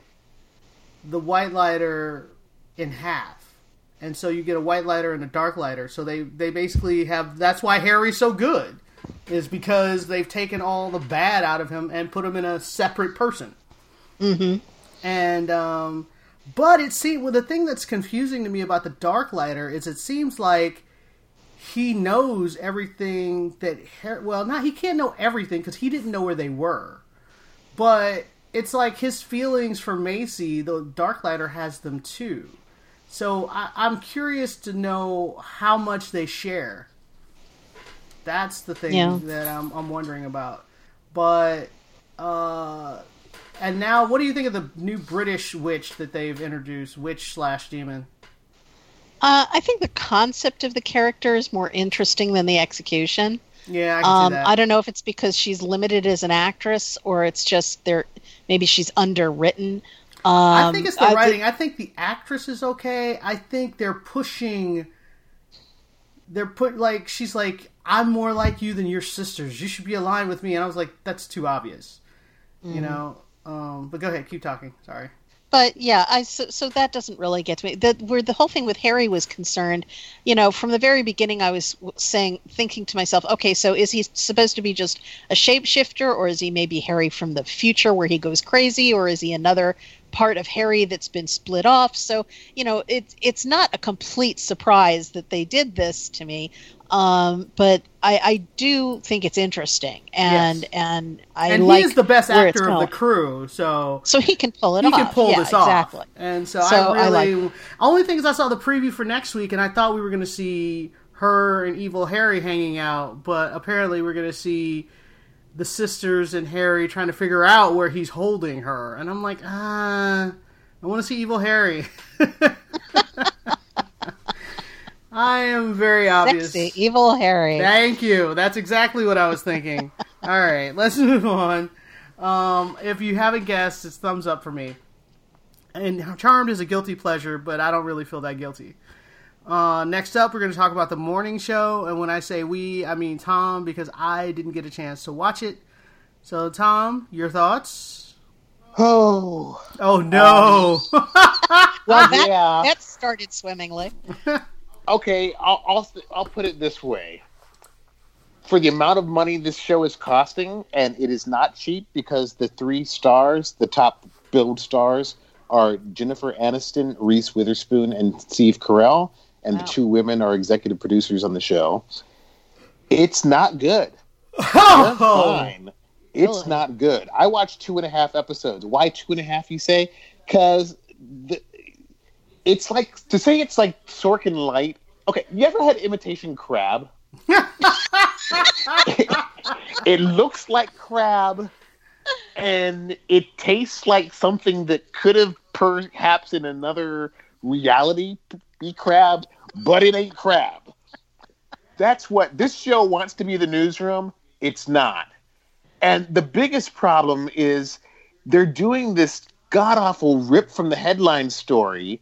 the white lighter in half, and so you get a white lighter and a dark lighter. So they they basically have that's why Harry's so good is because they've taken all the bad out of him and put him in a separate person. And um, but it seems well the thing that's confusing to me about the dark lighter is it seems like he knows everything that Har- well not he can't know everything because he didn't know where they were. But it's like his feelings for macy the dark lighter has them too. So I, i'm curious to know how much they share that's the thing Yeah. that I'm, I'm wondering about but uh and now, what do you think of the new British witch that they've introduced, witch slash demon? Uh, I think the concept of the character is more interesting than the execution. Yeah, I can Um, see that. I don't know if it's because she's limited as an actress or it's just there. Maybe she's underwritten. Um, I think it's the I writing. I think the actress is okay. I think they're pushing. They're put like she's like I'm more like you than your sisters. You should be aligned with me. And I was like, that's too obvious, Mm. you know. Um, but go ahead, keep talking. Sorry. but yeah, I so, so that doesn't really get to me. The where the whole thing with Harry was concerned, you know, from the very beginning, I was saying, thinking to myself, okay, so is he supposed to be just a shapeshifter, or is he maybe Harry from the future where he goes crazy, or is he another part of Harry that's been split off? So you know, it's it's not a complete surprise that they did this to me. Um, but I, I do think it's interesting, and Yes. and I and like he is the best actor of the crew, so so he can pull it off. he off. can pull Yeah, this off. exactly. And so, So I I really, like only thing is I saw the preview for next week, and I thought we were going to see her and Evil Harry hanging out, but apparently we're going to see the sisters and Harry trying to figure out where he's holding her, and I'm like, ah, I want to see Evil Harry. I am very obvious. Sexy, evil Harry. Thank you. That's exactly what I was thinking. All right, let's move on. Um, if you haven't guessed, it's thumbs up for me. And Charmed is a guilty pleasure, but I don't really feel that guilty. Uh, next up, we're going to talk about the morning show, and when I say we, I mean Tom because I didn't get a chance to watch it. So, Tom, your thoughts? Oh, Oh no! Well, that, Yeah. that started swimmingly. okay. I'll, I'll I'll put it this way: for the amount of money this show is costing, and it is not cheap because the three stars, the top billed stars, are Jennifer Aniston, Reese Witherspoon, and Steve Carell, and the two women are executive producers on the show. It's not good. Oh, fine. It's Really? not good. I watched two and a half episodes. Why two and a half? You say? Because it's like to say it's like Sorkin light. Okay, you ever had imitation crab? it looks like crab, and it tastes like something that could have perhaps in another reality be crab, but it ain't crab. That's what this show wants to be the newsroom. It's not. And the biggest problem is they're doing this god awful rip from the headline story.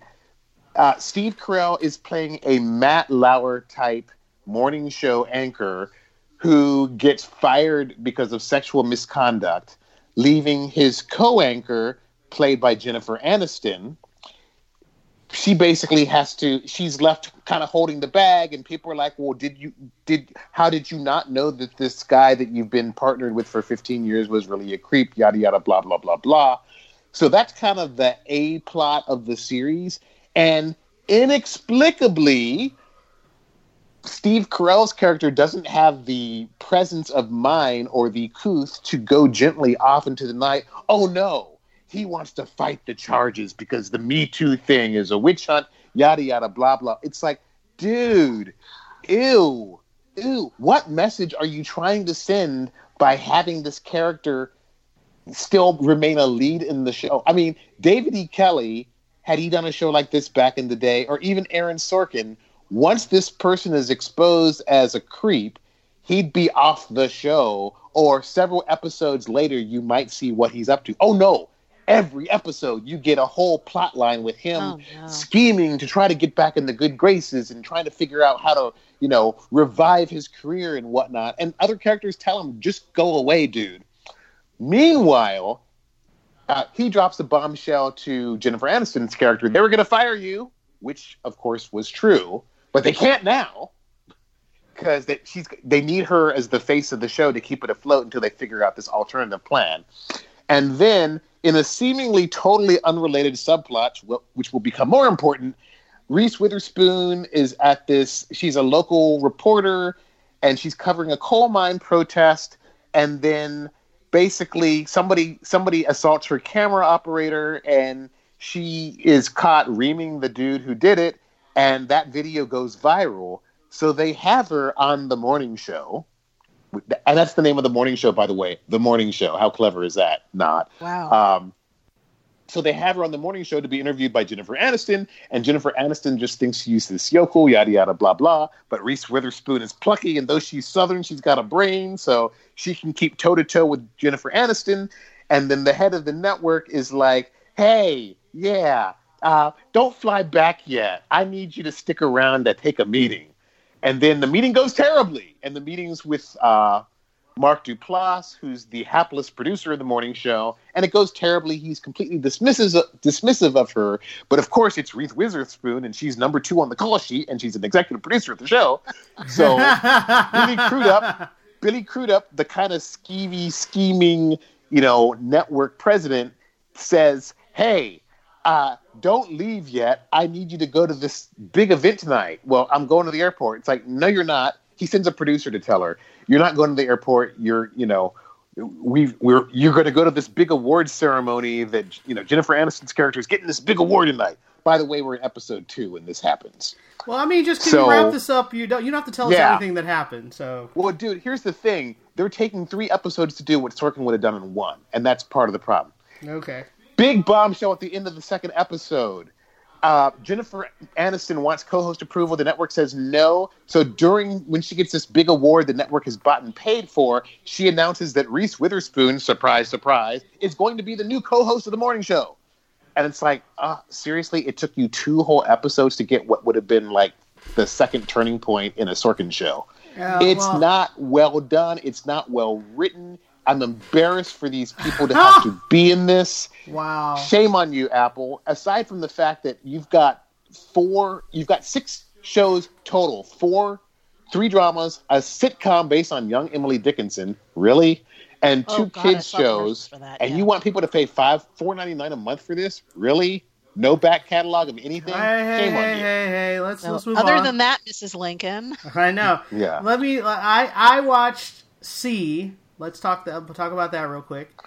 Uh, Steve Carell is playing a Matt Lauer type morning show anchor who gets fired because of sexual misconduct leaving his co-anchor, played by Jennifer Aniston. She basically has to. She's left kind of holding the bag, and people are like, "Well, did you did? How did you not know that this guy that you've been partnered with for 15 years was really a creep?" Yada yada, blah blah blah blah. So that's kind of the a plot of the series, and inexplicably, Steve Carell's character doesn't have the presence of mind or the couth to go gently off into the night. Oh no, he wants to fight the charges because the Me Too thing is a witch hunt, yada yada, blah blah. It's like, dude, ew, ew. What message are you trying to send by having this character still remain a lead in the show? I mean, David E. Kelley, had he done a show like this back in the day, or even Aaron Sorkin, once this person is exposed as a creep, he'd be off the show. Or several episodes later, you might see what he's up to. Oh no, every episode you get a whole plot line with him Oh, no. scheming to try to get back in the good graces and trying to figure out how to you know revive his career and whatnot. And other characters tell him just go away dude. Meanwhile uh, he drops a bombshell to jennifer aniston's character. They were going to fire you which of course was true but they can't now because they, she's they need her as the face of the show to keep it afloat until they figure out this alternative plan. And then, in a seemingly totally unrelated subplot, which will become more important, Reese Witherspoon is at this. She's a local reporter, and she's covering a coal mine protest. And then, basically, somebody somebody assaults her camera operator, and she is caught reaming the dude who did it. And that video goes viral. So they have her on the morning show and that's the name of the morning show, by the way. The morning show. How clever is that? Not. Wow. Um, so they have her on the morning show to be interviewed by Jennifer Aniston, and Jennifer Aniston just thinks she's this yokel, yada yada, blah blah. But Reese Witherspoon is plucky, and though she's Southern, she's got a brain, so she can keep toe to toe with Jennifer Aniston. And then the head of the network is like, "Hey, yeah, uh, don't fly back yet. I need you to stick around to take a meeting." And then the meeting goes terribly, and the meeting's with uh, Mark Duplass, who's the hapless producer of the morning show, and it goes terribly. He's completely dismisses, dismissive of her, but of course it's Reese Witherspoon, and she's number two on the call sheet, and she's an executive producer of the show. So Billy Crudup, Billy Crudup, the kind of skeevy, scheming, you know, network president, says, "Hey, uh, don't leave yet. I need you to go to this big event tonight. Well, I'm going to the airport. It's like, no, you're not. He sends a producer to tell her, you're not going to the airport. You're, you know, we we're you're going to go to this big award ceremony that you know Jennifer Aniston's character is getting this big award tonight. By the way, we're in episode two when this happens. Well, I mean, just can So- you wrap this up? You don't. You don't have to tell us Yeah. everything that happened. So Well, dude, here's the thing: they're taking three episodes to do what Sorkin would have done in one, and that's part of the problem. okay. Big bombshell at the end of the second episode. Uh, Jennifer Aniston wants co-host approval. The network says no. So during when she gets this big award, the network has bought and paid for. She announces that Reese Witherspoon, surprise, surprise, is going to be the new co-host of the morning show. And it's like, uh, seriously, it took you two whole episodes to get what would have been like the second turning point in a Sorkin show. Yeah, it's well- not well done. It's not well written. I'm embarrassed for these people to have to be in this. Wow. Shame on you, Apple. Aside from the fact that you've got four, you've got six shows total, four, three dramas, a sitcom based on young Emily Dickinson, really, and Oh, two God, kids shows, for that, and yeah. you want people to pay five, four ninety nine a month for this, really? No back catalog of anything. Hey, hey, Shame on you. hey, hey! Let's No, let's move on. other on. than that, Mrs. Lincoln. I know. Yeah. Let me. I I watched See. Let's talk the, talk about that real quick.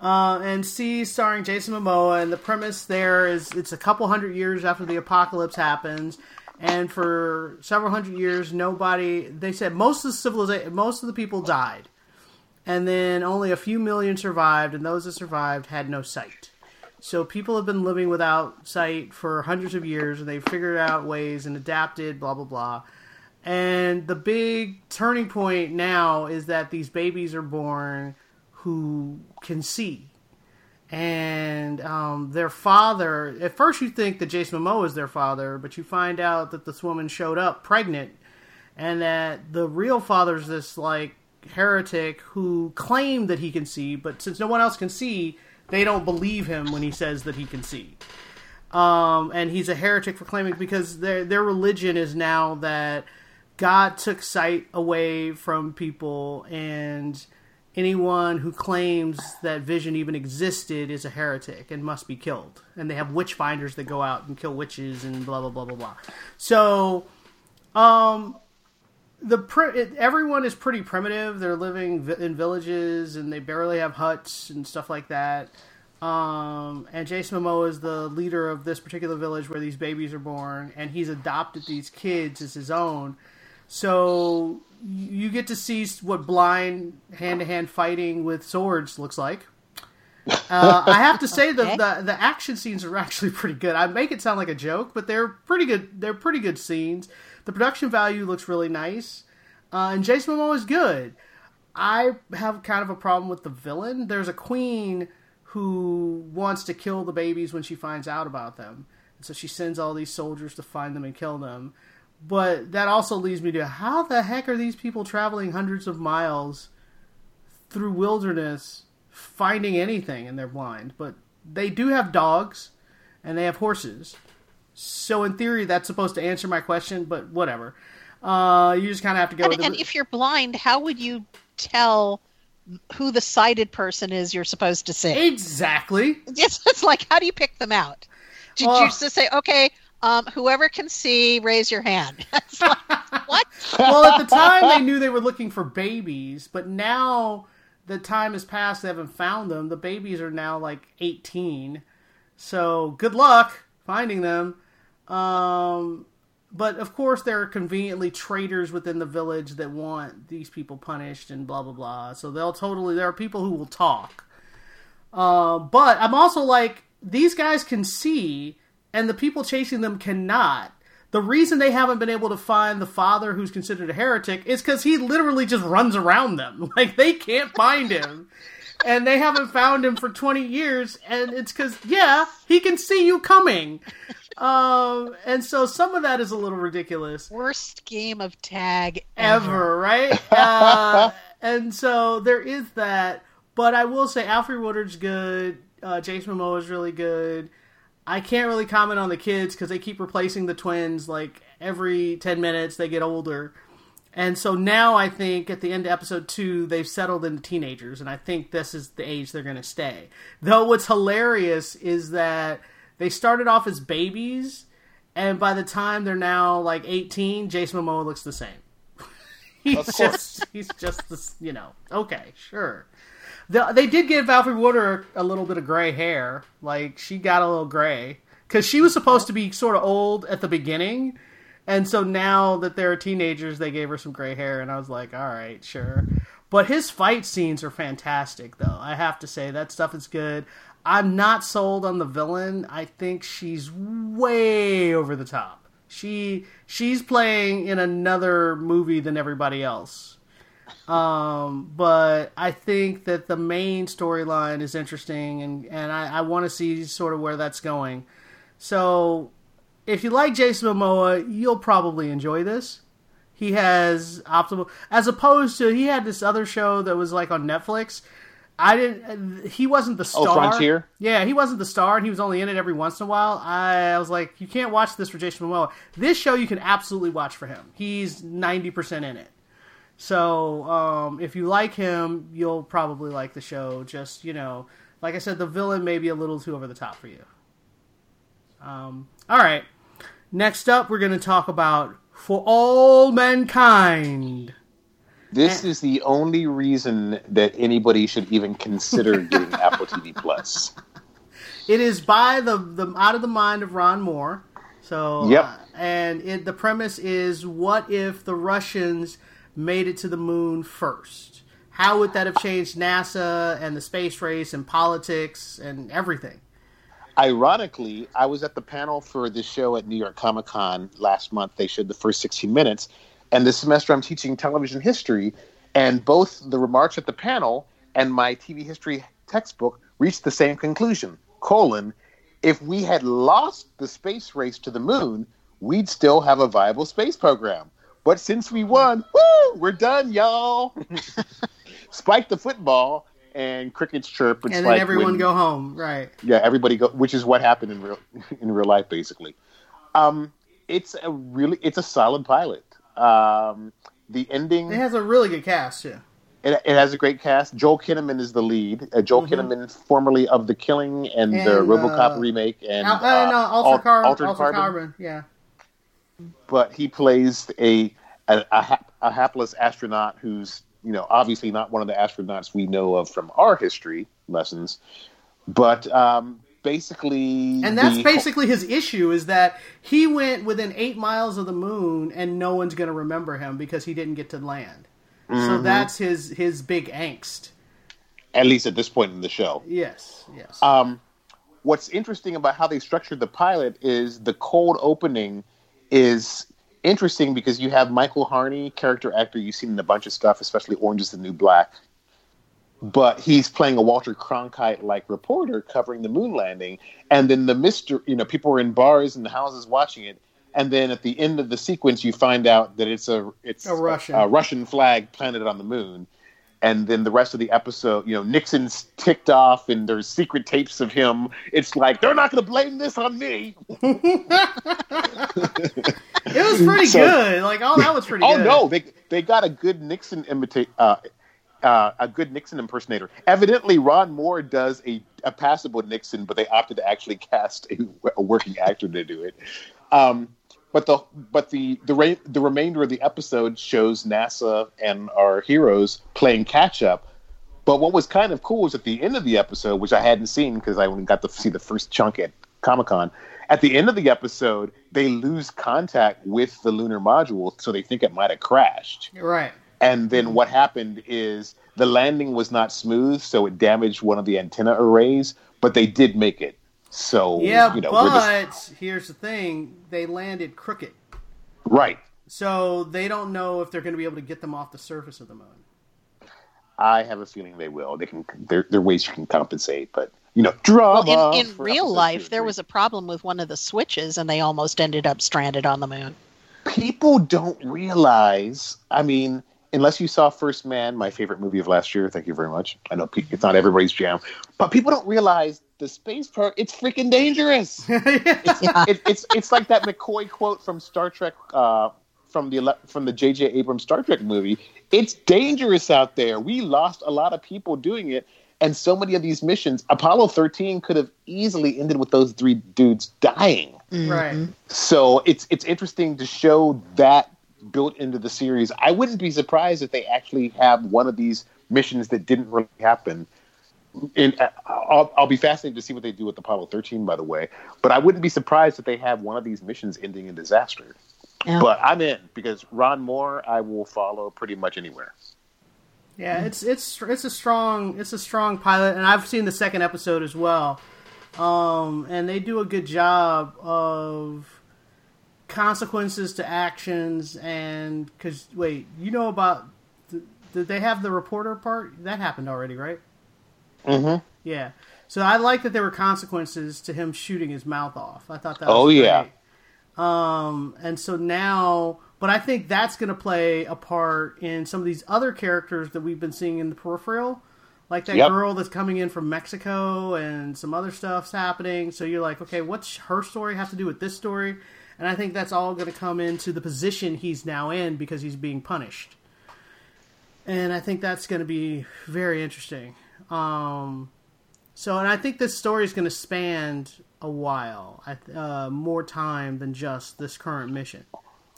Uh, and See, starring Jason Momoa, and the premise there is it's a couple hundred years after the apocalypse happens, and for several hundred years, nobody. They said most of the civilization, most of the people died, and then only a few million survived, and those that survived had no sight. So people have been living without sight for hundreds of years, and they've figured out ways and adapted, blah blah blah. And the big turning point now is that these babies are born who can see. And um, their father, at first you think that Jason Momoa is their father, but you find out that this woman showed up pregnant and that the real father's this like heretic who claimed that he can see, but since no one else can see, they don't believe him when he says that he can see. Um, and he's a heretic for claiming because their their religion is now that God took sight away from people, and anyone who claims that vision even existed is a heretic and must be killed. And they have witch finders that go out and kill witches and blah blah blah blah blah. So, um, the it, everyone is pretty primitive. They're living vi- in villages and they barely have huts and stuff like that. Um, and Jason Momoa is the leader of this particular village where these babies are born, and he's adopted these kids as his own. So you get to see what blind hand to hand fighting with swords looks like. Uh, I have to say Okay. the, the the action scenes are actually pretty good. I make it sound like a joke, but they're pretty good. They're pretty good scenes. The production value looks really nice, uh, and Jason Momoa is good. I have kind of a problem with the villain. There's a queen who wants to kill the babies when she finds out about them, and so she sends all these soldiers to find them and kill them. But that also leads me to how the heck are these people traveling hundreds of miles through wilderness finding anything and they're blind? But they do have dogs and they have horses. So in theory that's supposed to answer my question, but whatever. Uh, you just kind of have to go And, and if you're blind, how would you tell who the sighted person is you're supposed to see? Exactly. It's, it's like, how do you pick them out? Did you just say, okay, um, whoever can see, raise your hand? Like, what? well, at the time they knew they were looking for babies, but now the time has passed. They haven't found them. The babies are now like eighteen. So good luck finding them. Um, but of course, there are conveniently traitors within the village that want these people punished and blah blah blah. So they'll totally. There are people who will talk. Uh, but I'm also like, these guys can see, and the people chasing them cannot. The reason they haven't been able to find the father who's considered a heretic is because he literally just runs around them. Like, they can't find him. and they haven't found him for 20 years, and it's because, yeah, he can see you coming. Um, and so some of that is a little ridiculous Worst game of tag ever. ever, right? Uh, and so there is that. But I will say Alfre Woodard's good. Uh, Jason Momoa is really good. I can't really comment on the kids because they keep replacing the twins like every 10 minutes they get older. And so now I think at the end of episode two, they've settled into teenagers, and I think this is the age they're going to stay. Though what's hilarious is that they started off as babies, and by the time they're now like 18, Jason Momoa looks the same. he's just he's just this, you know. Okay, sure. The, they did give Alfre Woodard a little bit of gray hair, like she got a little gray because she was supposed to be sort of old at the beginning, and so now that they're teenagers, they gave her some gray hair, and I was like, all right, sure. But his fight scenes are fantastic, though. I have to say that stuff is good. I'm not sold on the villain. I think she's way over the top. She she's playing in another movie than everybody else. Um, but I think that the main storyline is interesting, and and I, I want to see sort of where that's going. So, if you like Jason Momoa, you'll probably enjoy this. He has optimal, as opposed to he had this other show that was like on Netflix. I didn't. He wasn't the star. Oh. Frontier? Yeah, he wasn't the star, and he was only in it every once in a while. I, I was like, you can't watch this for Jason Momoa. This show you can absolutely watch for him. He's ninety percent in it. So um, if you like him, you'll probably like the show. Just you know, like I said, the villain may be a little too over the top for you. Um, all right. Next up, we're going to talk about For All Mankind. This is the only reason that anybody should even consider getting Apple TV Plus. It is by the the out of the mind of Ron Moore. So Yep. uh, and it, the premise is what if the Russians made it to the moon first? How would that have changed NASA and the space race and politics and everything? Ironically, I was at the panel for this show at New York Comic Con last month. They showed the first 16 minutes. And this semester, I'm teaching television history. And both the remarks at the panel and my TV history textbook reached the same conclusion colon, if we had lost the space race to the moon, we'd still have a viable space program. But since we won, woo, we're done, y'all. Spike the football, and crickets chirp. It's and then like everyone when- go home. Right. yeah, everybody go, which is what happened in real in real life, basically. Um, it's a really, it's a solid pilot. Um, the ending, It has a really good cast too. it, it has a great cast. Joel Kinnaman is the lead. Uh, Joel Kinnaman, formerly of The Killing and, the Mm-hmm. RoboCop uh, remake, and Al- uh, no, Altered, Al- Car- Altered Altered Carbon. Carbon. Yeah. But he plays a a, a, hap- a hapless astronaut who's you know obviously not one of the astronauts we know of from our history lessons, but um, basically, And that's the- basically his issue is that he went within eight miles of the moon and no one's going to remember him because he didn't get to land. Mm-hmm. So that's his his big angst. at least at this point in the show. Yes, yes. Um, what's interesting about how they structured the pilot is the cold opening is interesting because you have Michael Harney, character actor you've seen in a bunch of stuff, especially Orange is the New Black. But he's playing a Walter Cronkite like reporter covering the moon landing, and then the Mister, you know, people are in bars and houses watching it, and then at the end of the sequence, you find out that it's a it's A Russian. a Russian flag planted on the moon, and then the rest of the episode, you know, Nixon's ticked off, and there's secret tapes of him. It's like they're not going to blame this on me. it was pretty so- good. Like, oh, that was pretty good. Oh good. no, they they got a good Nixon imitate. Uh, uh, a good Nixon impersonator. Evidently, Ron Moore does a, a passable Nixon, but they opted to actually cast a, a working actor to do it. Um, but the but the the re- the remainder of the episode shows NASA and our heroes playing catch up. But what was kind of cool was at the end of the episode, which I hadn't seen because I only got to see the first chunk at Comic Con. At the end of the episode, they lose contact with the lunar module, so they think it might have crashed. Right. And then what happened is the landing was not smooth, so it damaged one of the antenna arrays, but they did make it. So Yeah, you know, but just- here's the thing: they landed crooked, right. so they don't know if they're going to be able to get them off the surface of the moon. I have a feeling they will. They can. There, there are ways you can compensate, but you know, drama. Well, in, in real life, two, there was a problem with one of the switches, and they almost ended up stranded on the moon. people don't realize. I mean, unless you saw First Man, my favorite movie of last year. Thank you very much. I know pe- it's not everybody's jam, but people don't realize the space part. It's freaking dangerous. it's, it, it's it's like that McCoy quote from Star Trek. Uh, from the ele- from the J.J. Abrams Star Trek movie, it's dangerous out there. We lost a lot of people doing it, and so many of these missions. Apollo 13 could have easily ended with those three dudes dying. Right. So it's it's interesting to show that built into the series. I wouldn't be surprised if they actually have one of these missions that didn't really happen. And uh, I'll, I'll be fascinated to see what they do with Apollo 13, by the way. But I wouldn't be surprised if they have one of these missions ending in disaster. Yeah. But I'm in because Ron Moore, I will follow pretty much anywhere. Yeah, it's it's it's a strong it's a strong pilot, and I've seen the second episode as well. Um, and they do a good job of consequences to actions, and because wait, you know about th- did they have the reporter part? That happened already, right? Mm-hmm. Yeah. So I like that there were consequences to him shooting his mouth off. I thought that. Was Oh, yeah. great. Um, and so now, but I think that's going to play a part in some of these other characters that we've been seeing in the peripheral, like that Yep. girl that's coming in from Mexico, and some other stuff's happening. So you're like, okay, what's her story have to do with this story? And I think that's all going to come into the position he's now in because he's being punished. And I think that's going to be very interesting. Um, so, and I think this story is going to span a while, uh, more time than just this current mission.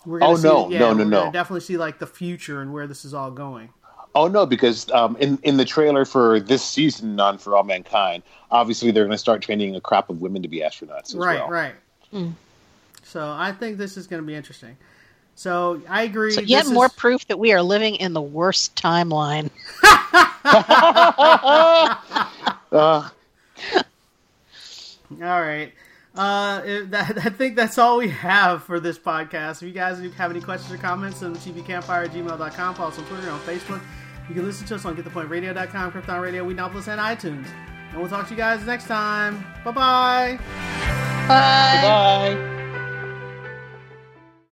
We're gonna Oh, no, yeah, no, no, we're no. gonna definitely see like the future and where this is all going. Oh no, because um, in in the trailer for this season on For All Mankind, obviously they're going to start training a crop of women to be astronauts as right, well. right. So I think this is going to be interesting. So I agree. So yet more is- proof that we are living in the worst timeline. Uh, All right. Uh, that, I think that's all we have for this podcast. If you guys have any questions or comments, send them to tvcampfire at gmail.com. Follow us on Twitter and on Facebook. You can listen to us on getthepointradio.com, Krypton Radio, Whedonopolis, and iTunes. And we'll talk to you guys next time. Bye-bye. Bye. Bye.